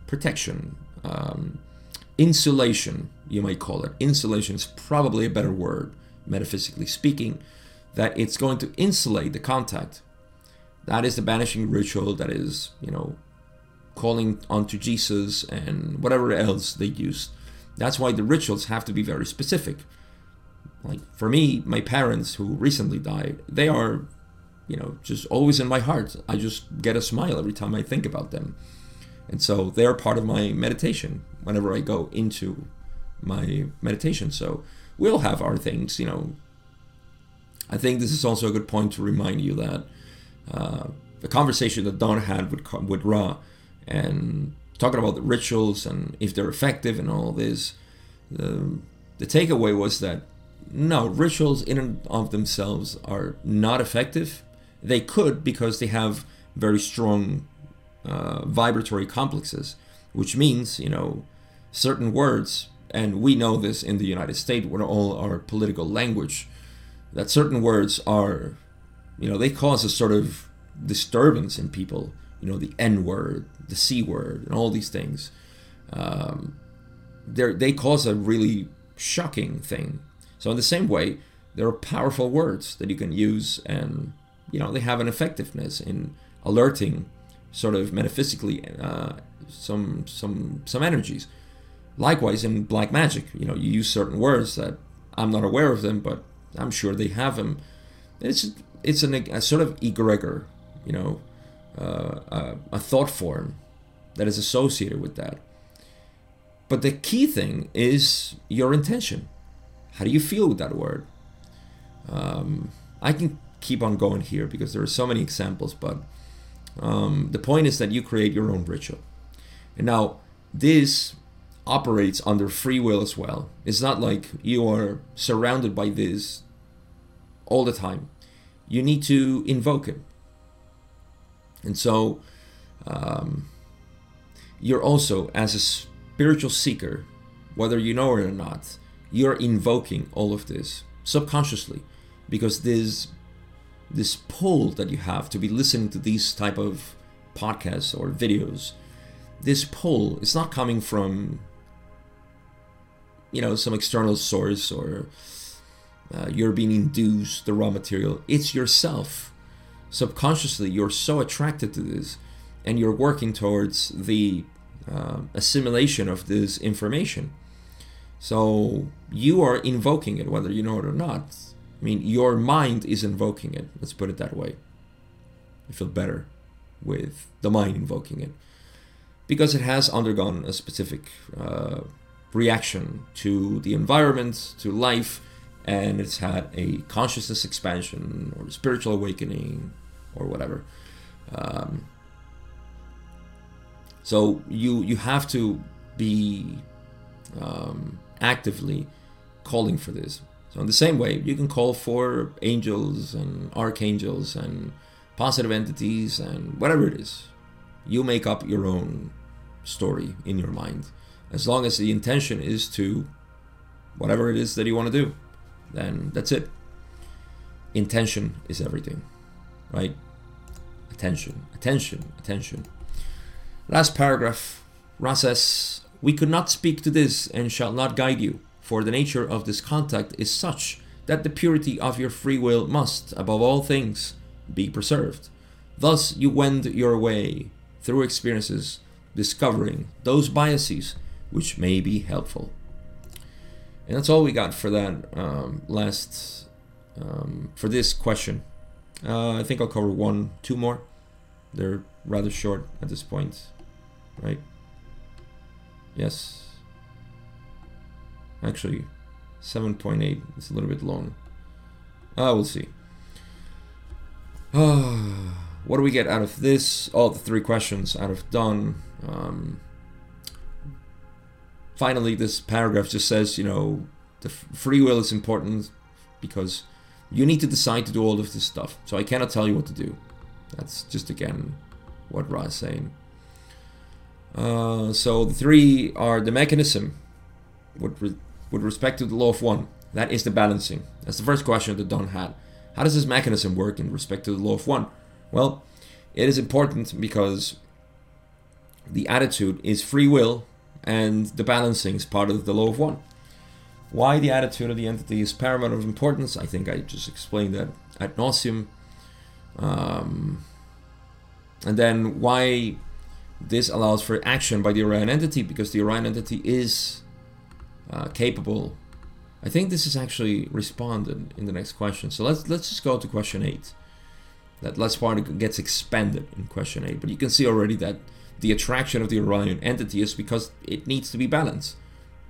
protection, um, insulation, you might call it. Insulation is probably a better word, metaphysically speaking, that it's going to insulate the contact. That is the banishing ritual that is, you know, calling onto Jesus and whatever else they used. That's why the rituals have to be very specific. Like for me, my parents who recently died, they are, you know, just always in my heart. I just get a smile every time I think about them. And so they're part of my meditation whenever I go into my meditation. So we'll have our things, you know. I think this is also a good point to remind you that uh, the conversation that Don had with, with Ra and talking about the rituals and if they're effective and all this. The, the takeaway was that no, rituals in and of themselves are not effective. They could because they have very strong uh, vibratory complexes, which means, you know, certain words, and we know this in the United States, where all our political language, that certain words are, you know, they cause a sort of disturbance in people you know, the N word, the C word, and all these things. Um, they cause a really shocking thing. So in the same way, there are powerful words that you can use, and you know they have an effectiveness in alerting, sort of metaphysically, uh, some some some energies. Likewise, in black magic, you know, you use certain words that I'm not aware of them, but I'm sure they have them. It's it's an, a sort of egregor, you know, uh, a, thought form that is associated with that. But the key thing is your intention. How do you feel with that word? Um, I can keep on going here because there are so many examples, but um, the point is that you create your own ritual. And now, this operates under free will as well. It's not like you are surrounded by this all the time. You need to invoke it. And so, um, you're also, as a spiritual seeker, whether you know it or not, you're invoking all of this subconsciously because this this pull that you have to be listening to these type of podcasts or videos, this pull is not coming from you know some external source or uh, you're being induced the Ra material. It's yourself. Subconsciously, you're so attracted to this, and you're working towards the uh, assimilation of this information. So you are invoking it, whether you know it or not. I mean, your mind is invoking it. Let's put it that way. You feel better with the mind invoking it because it has undergone a specific uh, reaction to the environment, to life, and it's had a consciousness expansion or spiritual awakening or whatever. Um, so you you have to be um, actively calling for this. So in the same way, you can call for angels and archangels and positive entities and whatever it is. You make up your own story in your mind. As long as the intention is to whatever it is that you want to do, then that's it. Intention is everything, right? Attention, attention, attention. Last paragraph. Ra says, We could not speak to this and shall not guide you for the nature of this contact is such that the purity of your free will must, above all things, be preserved. Thus you wend your way through experiences, discovering those biases which may be helpful. And that's all we got for that um, last, um, for this question. Uh, I think I'll cover one, two more. They're rather short at this point, right? Yes. Actually, 7.8 is a little bit long. Ah, we'll see. (sighs) what do we get out of this? All the three questions out of Don. Um, finally, this paragraph just says, you know, the free will is important because you need to decide to do all of this stuff. So I cannot tell you what to do. That's just again what Ra is saying. Uh, so the three are the mechanism, what re- with respect to the law of one. That is the balancing. That's the first question that Don had. How does this mechanism work in respect to the law of one? Well, it is important because the attitude is free will and the balancing is part of the law of one. Why the attitude of the entity is paramount of importance, I think I just explained that ad nauseum. Um, and then why this allows for action by the Orion entity, because the Orion entity is uh, capable. I think this is actually responded in the next question. So let's let's just go to question eight. That last part gets expanded in question eight, but you can see already that the attraction of the Orion entity is because it needs to be balanced.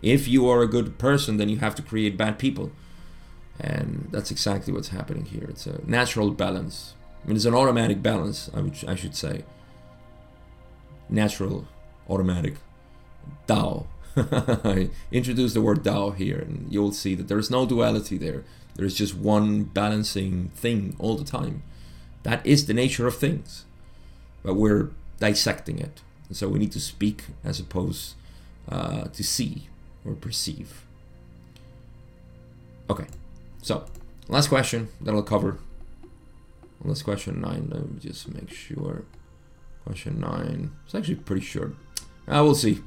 If you are a good person, then you have to create bad people, and that's exactly what's happening here. It's a natural balance. I mean, it's an automatic balance. I would I should say. Natural, automatic, Tao I (laughs) introduce the word Tao here, and you'll see that there's no duality there. There's just one balancing thing all the time. That is the nature of things, but we're dissecting it. And so we need to speak as opposed uh, to see or perceive. Okay, so last question that I'll cover. Last question nine. Let me just make sure. Question nine. It's actually pretty short. I uh, will see.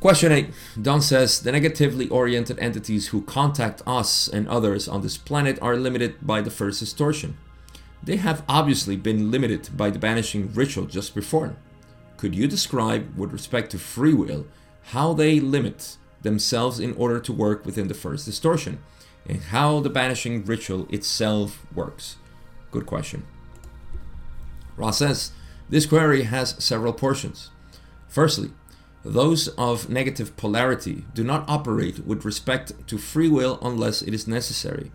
Question 8. Don says the negatively oriented entities who contact us and others on this planet are limited by the first distortion. They have obviously been limited by the banishing ritual just before. Could you describe, with respect to free will, how they limit themselves in order to work within the first distortion, and how the banishing ritual itself works? Good question. Ra says this query has several portions. Firstly, those of negative polarity do not operate with respect to free will unless it is necessary.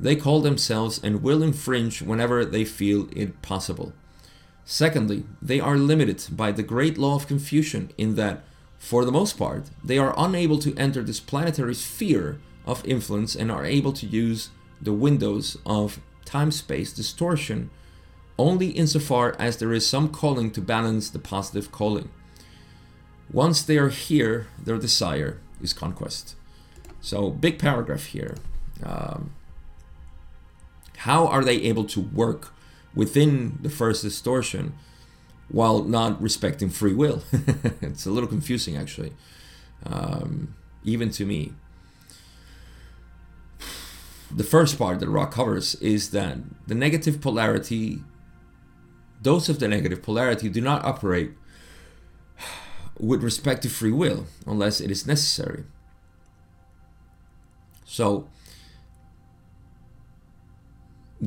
They call themselves and will infringe whenever they feel it possible. Secondly, they are limited by the great law of Confusion in that, for the most part, they are unable to enter this planetary sphere of influence and are able to use the windows of time space distortion only insofar as there is some calling to balance the positive calling. Once they are here, their desire is conquest. So, big paragraph here. Um, How are they able to work within the first distortion while not respecting free will? (laughs) it's a little confusing, actually, um, even to me. The first part that Ra covers is that the negative polarity, those of the negative polarity, do not operate with respect to free will unless it is necessary. So,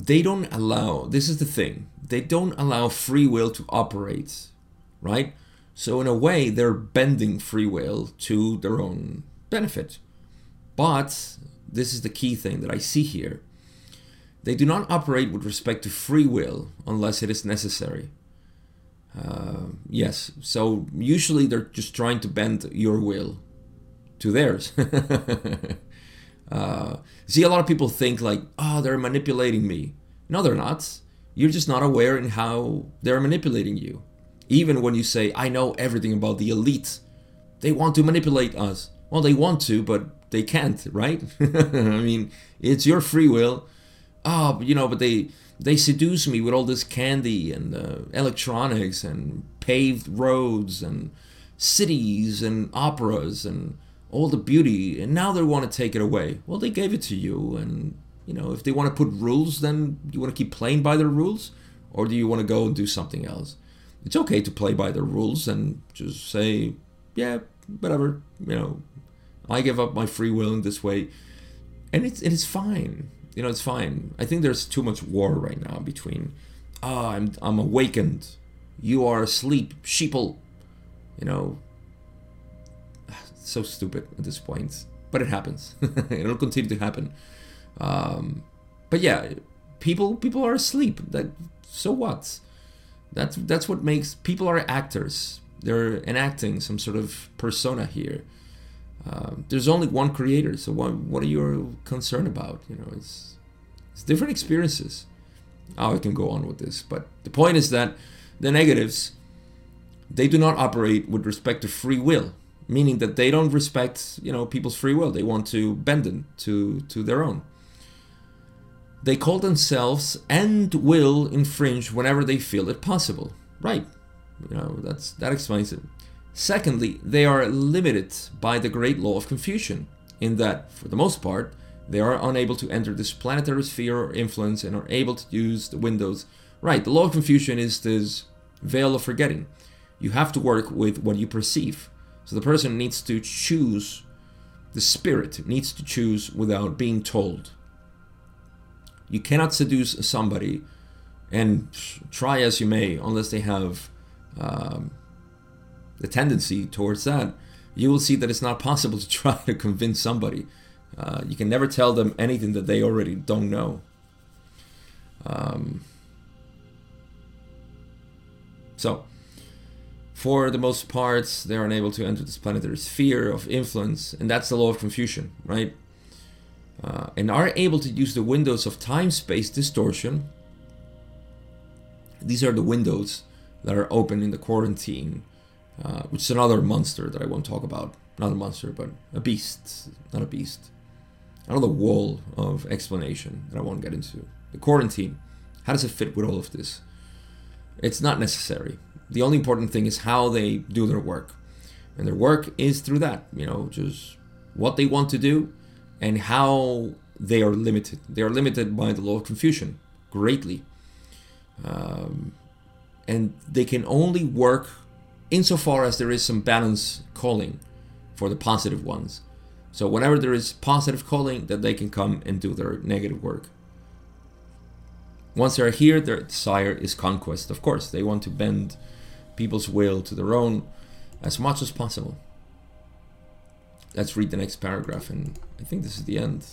they don't allow, this is the thing, they don't allow free will to operate, right? So, in a way, they're bending free will to their own benefit. But this is the key thing that I see here. They do not operate with respect to free will unless it is necessary. Uh, yes, so usually they're just trying to bend your will to theirs. (laughs) Uh, see, a lot of people think like, oh, they're manipulating me. No, they're not. You're just not aware in how they're manipulating you. Even when you say, I know everything about the elite, they want to manipulate us. Well, they want to, but they can't, right? (laughs) I mean, it's your free will. Oh, you know, but they they seduce me with all this candy and uh, electronics and paved roads and cities and operas and all the beauty and now they want to take it away. Well they gave it to you and you know if they want to put rules then you want to keep playing by their rules or do you want to go and do something else? It's okay to play by their rules and just say yeah whatever you know i give up my free will in this way. And it's it is fine you know it's fine. I think there's too much war right now between ah oh, i'm i'm awakened. You are asleep sheeple you know so stupid at this point, but it happens. (laughs) It'll continue to happen. Um, but yeah, people people are asleep. That so what? That's that's what makes people are actors. They're enacting some sort of persona here. Uh, there's only one creator, so what what are you concerned about? You know, it's it's different experiences. Oh, I can go on with this, but the point is that the negatives they do not operate with respect to free will meaning that they don't respect you know people's free will. They want to bend it to to their own. They call themselves and will infringe whenever they feel it possible. Right. You know that's that explains it. Secondly they are limited by the great law of confusion in that for the most part they are unable to enter this planetary sphere or influence and are able to use the windows. Right. The law of confusion is this veil of forgetting. You have to work with what you perceive so the person needs to choose, the spirit needs to choose without being told. You cannot seduce somebody and try as you may, unless they have um, the tendency towards that, you will see that it's not possible to (laughs) try to convince somebody. Uh, you can never tell them anything that they already don't know. Um, so, for the most part, they're unable to enter this planetary sphere of influence, and that's the law of confusion, right? Uh, and are able to use the windows of time space distortion. These are the windows that are open in the quarantine, uh, which is another monster that I won't talk about. Not a monster, but a beast. Not a beast. Another wall of explanation that I won't get into. The quarantine. How does it fit with all of this? It's not necessary the only important thing is how they do their work. And their work is through that, you know, just what they want to do and how they are limited. They are limited by the law of confusion greatly. Um, and they can only work insofar as there is some balance calling for the positive ones. So whenever there is positive calling, that they can come and do their negative work. Once they're here, their desire is conquest. Of course, they want to bend people's will to their own as much as possible. Let's read the next paragraph, and I think this is the end.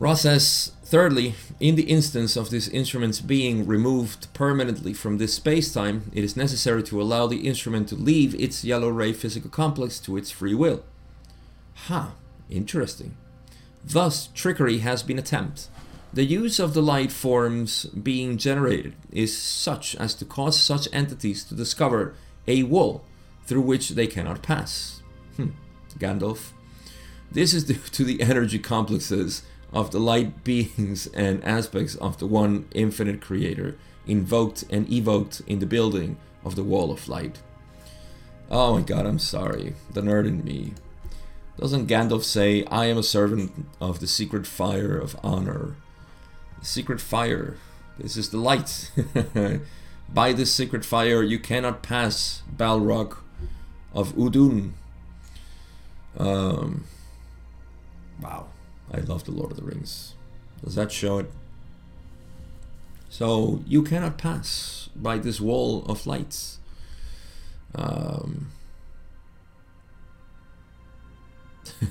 Ra says, thirdly, in the instance of this instrument's being removed permanently from this space-time, it is necessary to allow the instrument to leave its yellow ray physical complex to its free will. Ha, huh, interesting. Thus, trickery has been attempted. The use of the light forms being generated is such as to cause such entities to discover a wall through which they cannot pass. Hmm. Gandalf. This is due to the energy complexes of the light beings and aspects of the one infinite creator invoked and evoked in the building of the wall of light. Oh my god, I'm sorry. The nerd in me. Doesn't Gandalf say, I am a servant of the secret fire of honor? Secret fire. This is the light. (laughs) By this secret fire you cannot pass Balrog of Udun. Um, wow. I love the Lord of the Rings. Does that show it? So you cannot pass by this wall of lights. Um, (laughs)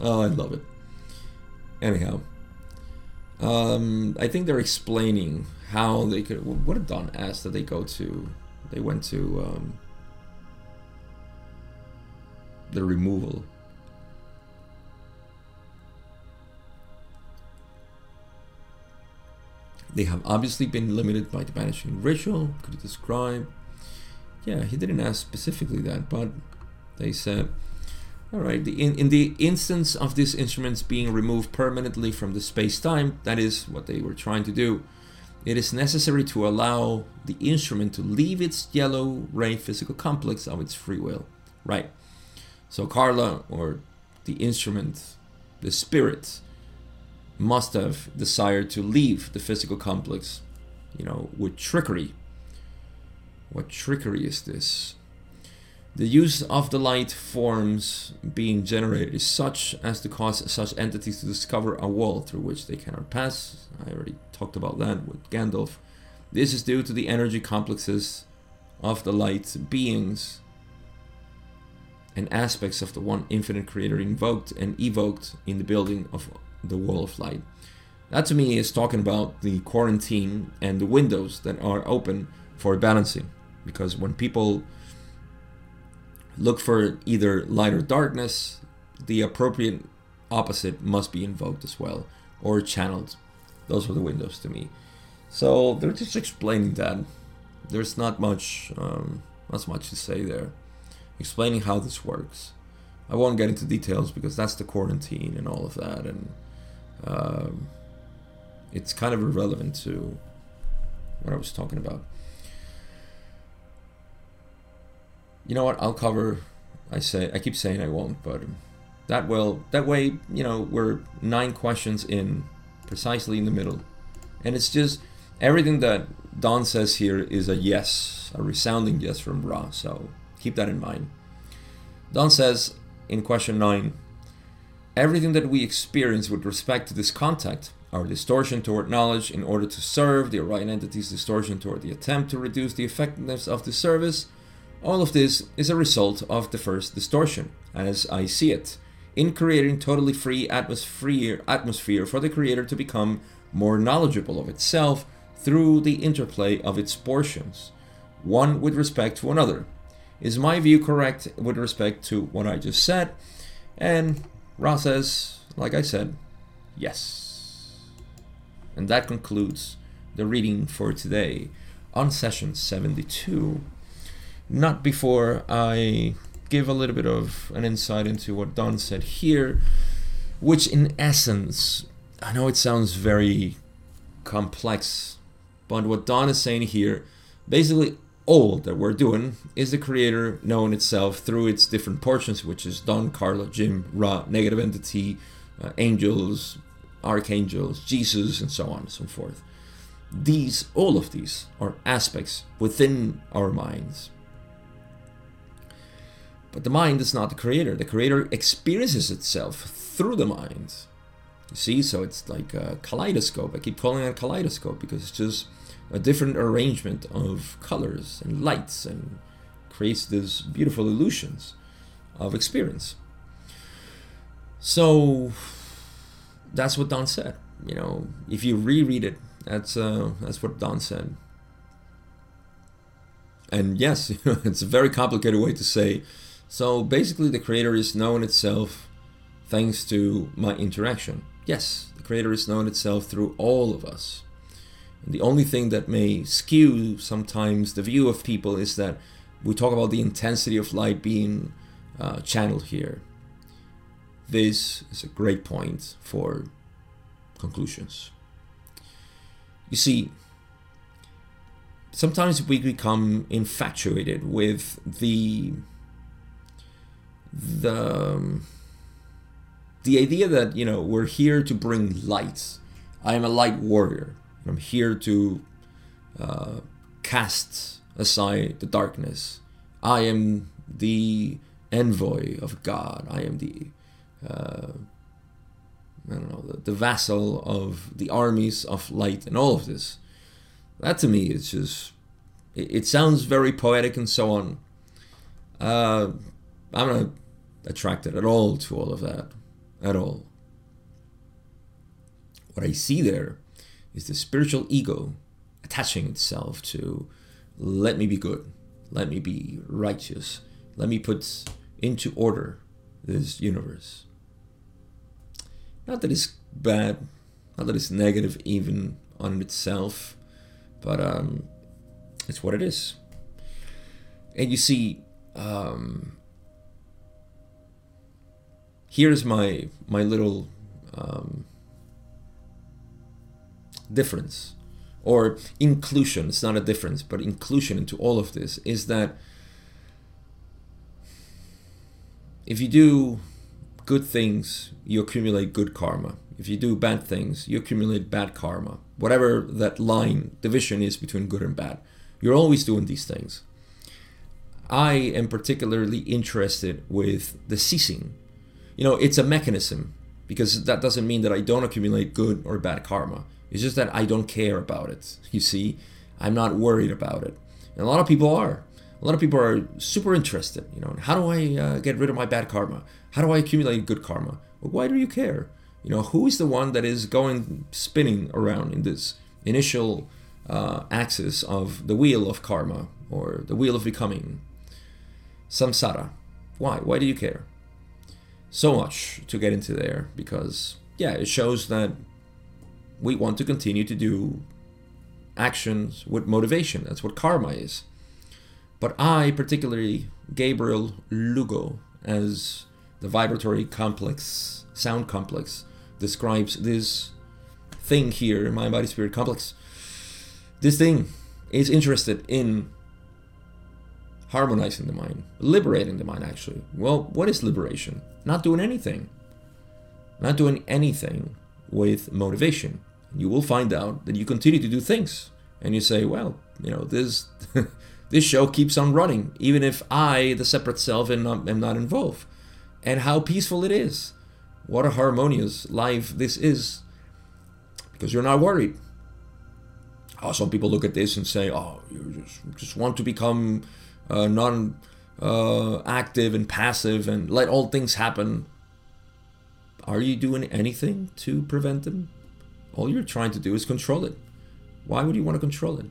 oh, I love it. Anyhow, um, I think they're explaining how they could. What did Don ask that they go to? They went to um, the removal. They have obviously been limited by the banishing ritual. Could you describe? Yeah, he didn't ask specifically that, but they said, all right, in, in the instance of these instruments being removed permanently from the space-time, that is what they were trying to do, it is necessary to allow the instrument to leave its yellow ray physical complex of its free will. Right. So Carla, or the instrument, the spirit, must have desired to leave the physical complex, you know, with trickery. What trickery is this? The use of the light forms being generated is such as to cause such entities to discover a wall through which they cannot pass. I already talked about that with Gandalf. This is due to the energy complexes of the light beings and aspects of the one infinite creator invoked and evoked in the building of the wall of light. That to me is talking about the quarantine and the windows that are open for balancing. Because when people look for either light or darkness, the appropriate opposite must be invoked as well or channeled. Those are the windows to me. So they're just explaining that. There's not much, um, not much to say there. Explaining how this works. I won't get into details because that's the quarantine and all of that, and um, it's kind of irrelevant to what I was talking about. You know what? I'll cover. I say I keep saying I won't, but that will that way you know we're nine questions in, precisely in the middle, and it's just everything that Don says here is a yes, a resounding yes from Ra. So keep that in mind. Don says in question nine everything that we experience with respect to this contact, our distortion toward knowledge in order to serve, the Orion entity's distortion toward the attempt to reduce the effectiveness of the service, all of this is a result of the first distortion, as I see it, in creating totally free atmosphere, for the creator to become more knowledgeable of itself through the interplay of its portions, one with respect to another. Is my view correct with respect to what I just said? And Ra says, like I said, yes. And that concludes the reading for today on session 72. Not before I give a little bit of an insight into what Don said here, which in essence, I know it sounds very complex, but what Don is saying here, basically all that we're doing is the creator knowing itself through its different portions, which is Don, Carla, Jim, Ra, negative entity, uh, angels, archangels, Jesus, and so on and so forth. These, all of these, are aspects within our minds. But the mind is not the creator. The creator experiences itself through the mind. You see, so it's like a kaleidoscope. I keep calling it a kaleidoscope because it's just a different arrangement of colors and lights and creates these beautiful illusions of experience. So that's what Don said. You know, if you reread it, that's uh, that's what Don said. And yes, (laughs) it's a very complicated way to say. So basically, the creator is known itself thanks to my interaction. Yes, the creator is known itself through all of us. The only thing that may skew sometimes the view of people is that we talk about the intensity of light being uh, channeled here. this is a great point for conclusions. You see, sometimes we become infatuated with the the um, the idea that you know we're here to bring light. I am a light warrior. I'm here to uh, cast aside the darkness. I am the envoy of God. I am the uh, I don't know the, the vassal of the armies of light and all of this. That to me is just it, it sounds very poetic and so on. Uh, I'm not attracted at all to all of that at all. What I see there is the spiritual ego attaching itself to let me be good, let me be righteous, let me put into order this universe. Not that it's bad, not that it's negative even on itself, but um, it's what it is. And you see, um, here's my my little um, difference or inclusion. It's not a difference, but inclusion into all of this is that if you do good things, you accumulate good karma. If you do bad things, you accumulate bad karma. Whatever that line division is between good and bad, you're always doing these things. I am particularly interested with the ceasing. You know, it's a mechanism because that doesn't mean that I don't accumulate good or bad karma. It's just that I don't care about it. You see, I'm not worried about it. And a lot of people are. A lot of people are super interested. You know, how do I uh, get rid of my bad karma? How do I accumulate good karma? Well, why do you care? You know, who is the one that is going spinning around in this initial uh, axis of the wheel of karma or the wheel of becoming? Samsara. Why? Why do you care? So much to get into there because, yeah, it shows that we want to continue to do actions with motivation. That's what karma is. But I, particularly Gabriel Lugo, as the vibratory complex, sound complex, describes this thing here, mind body spirit complex. This thing is interested in harmonizing the mind, liberating the mind, actually. Well, what is liberation? Not doing anything. Not doing anything with motivation. You will find out that you continue to do things. And you say, well, you know, this (laughs) this show keeps on running, even if I, the separate self, am not, am not involved and how peaceful it is. What a harmonious life this is because you're not worried. Oh, some people look at this and say, "Oh, you just just want to become uh, non uh, active and passive and let all things happen." Are you doing anything to prevent them? All you're trying to do is control it. Why would you want to control it?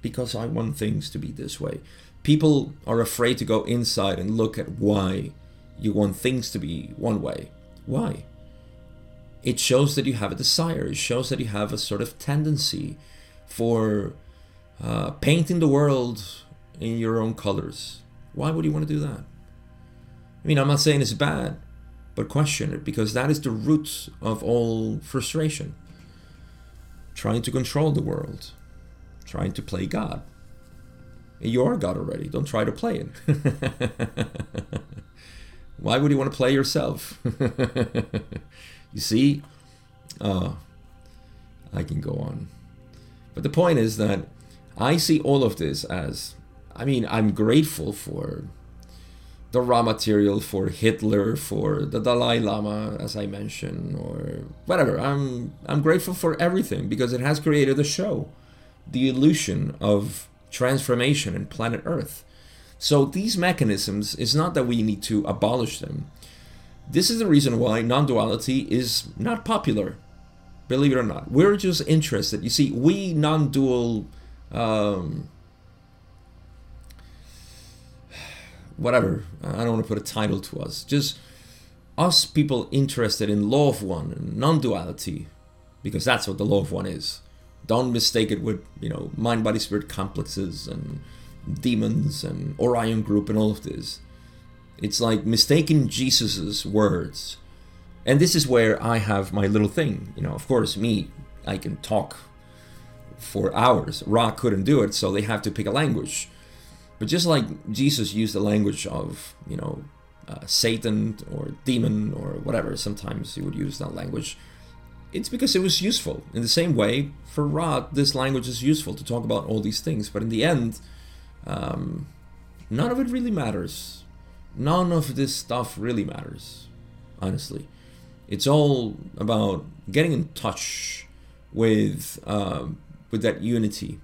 Because I want things to be this way people are afraid to go inside and look at why you want things to be one way. Why? It shows that you have a desire, it shows that you have a sort of tendency for uh, painting the world in your own colors. Why would you want to do that? I mean, I'm not saying it's bad, but question it because that is the root of all frustration. Trying to control the world, trying to play God. You are God already. Don't try to play it. (laughs) Why would you want to play yourself? (laughs) you see? Uh, I can go on. But the point is that I see all of this as I mean, I'm grateful for the Ra material for Hitler, for the Dalai Lama, as I mentioned, or whatever. I'm I'm grateful for everything because it has created a show, the illusion of transformation in planet Earth. So these mechanisms is not that we need to abolish them. This is the reason why non-duality is not popular. Believe it or not, we're just interested. You see, we non-dual, um, whatever. I don't want to put a title to us. Just us people interested in law of one non-duality, because that's what the law of one is. Don't mistake it with, you know, mind body spirit complexes and demons and Orion group and all of this. It's like mistaking Jesus's words. And this is where I have my little thing. You know, of course, me, I can talk for hours. Ra couldn't do it, so they have to pick a language. But just like Jesus used the language of, you know, uh, Satan or demon or whatever, sometimes he would use that language. It's because it was useful. In the same way, for Ra, this language is useful to talk about all these things. But in the end, um, none of it really matters. None of this stuff really matters, honestly. It's all about getting in touch with um, with that unity.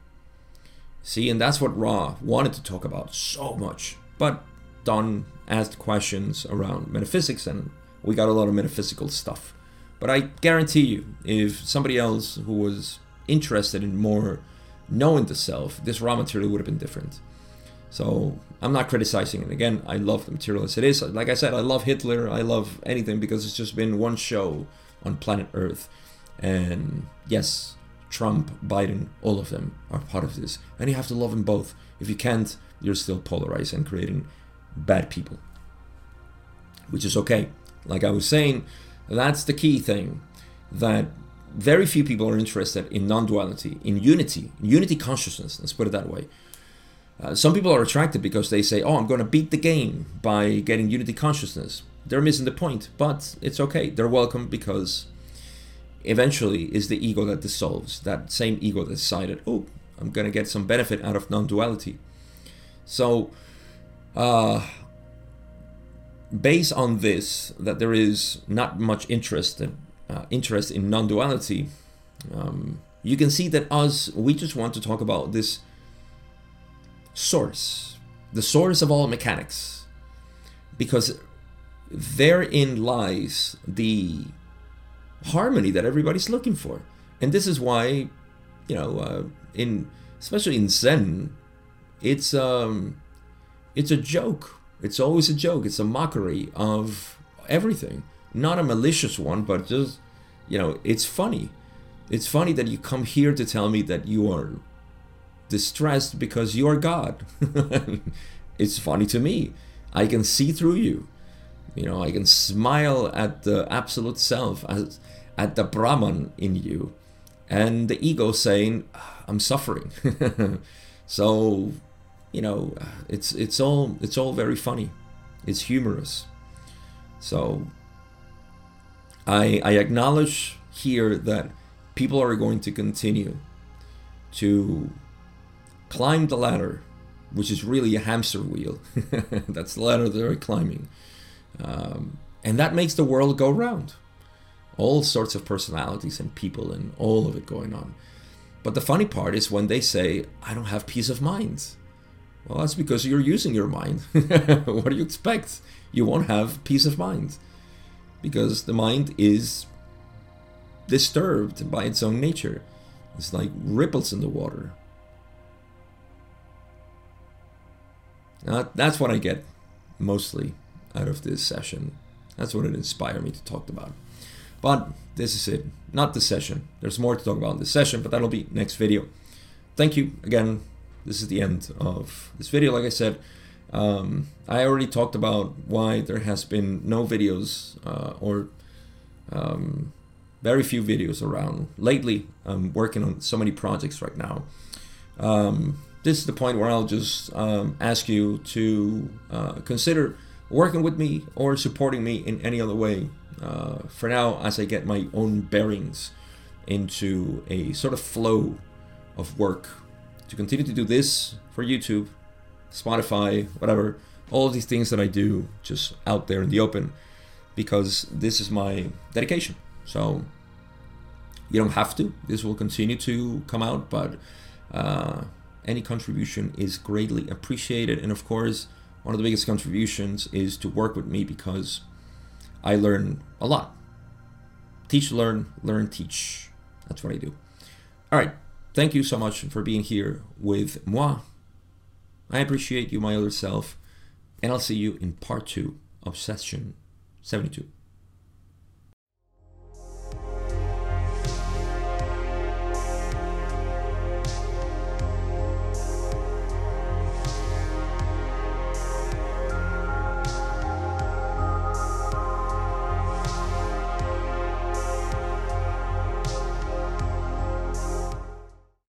See, and that's what Ra wanted to talk about so much. But Don asked questions around metaphysics, and we got a lot of metaphysical stuff. But I guarantee you, if somebody else who was interested in more knowing the self, this Ra material would have been different. So I'm not criticizing it. Again, I love the material as it is. Like I said, I love Hitler. I love anything because it's just been one show on planet Earth. And yes, Trump, Biden, all of them are part of this. And you have to love them both. If you can't, you're still polarized and creating bad people. Which is okay. Like I was saying, that's the key thing that very few people are interested in non duality, in unity, unity consciousness. Let's put it that way. Uh, some people are attracted because they say, "Oh, I'm going to beat the game by getting unity consciousness." They're missing the point, but it's okay. They're welcome because eventually is the ego that dissolves. That same ego that decided, "Oh, I'm going to get some benefit out of non-duality." So, uh, based on this, that there is not much interest in, uh, interest in non-duality, um, you can see that us we just want to talk about this source, the source of all mechanics, because therein lies the harmony that everybody's looking for. And this is why, you know, uh, in especially in Zen, it's um, it's a joke. It's always a joke. It's a mockery of everything, not a malicious one, but just you know, it's funny. It's funny that you come here to tell me that you are distressed because you're God. (laughs) it's funny to me. I can see through you. You know, I can smile at the absolute self, as, at the Brahman in you, and the ego saying, ah, "I'm suffering." (laughs) so, you know, it's it's all it's all very funny. It's humorous. So, I I acknowledge here that people are going to continue to climb the ladder, which is really a hamster wheel. (laughs) That's the ladder they're climbing. Um, and that makes the world go round. All sorts of personalities and people and all of it going on. But the funny part is when they say, I don't have peace of mind. Well, that's because you're using your mind. (laughs) what do you expect? You won't have peace of mind. Because the mind is disturbed by its own nature. It's like ripples in the water. that's what I get mostly out of this session. That's what it inspired me to talk about. But this is it, not the session. There's more to talk about in this session, but that'll be next video. Thank you again. This is the end of this video. Like I said, um, I already talked about why there has been no videos uh, or um, very few videos around lately. I'm working on so many projects right now. Um, this is the point where I'll just um, ask you to uh, consider working with me or supporting me in any other way. Uh, for now, as I get my own bearings into a sort of flow of work to continue to do this for YouTube, Spotify, whatever, all these things that I do just out there in the open because this is my dedication. So you don't have to. This will continue to come out, but uh, any contribution is greatly appreciated. And of course, one of the biggest contributions is to work with me because I learn a lot. Teach, learn, learn, teach. That's what I do. All right. Thank you so much for being here with moi. I appreciate you, my other self. And I'll see you in part two of session 72.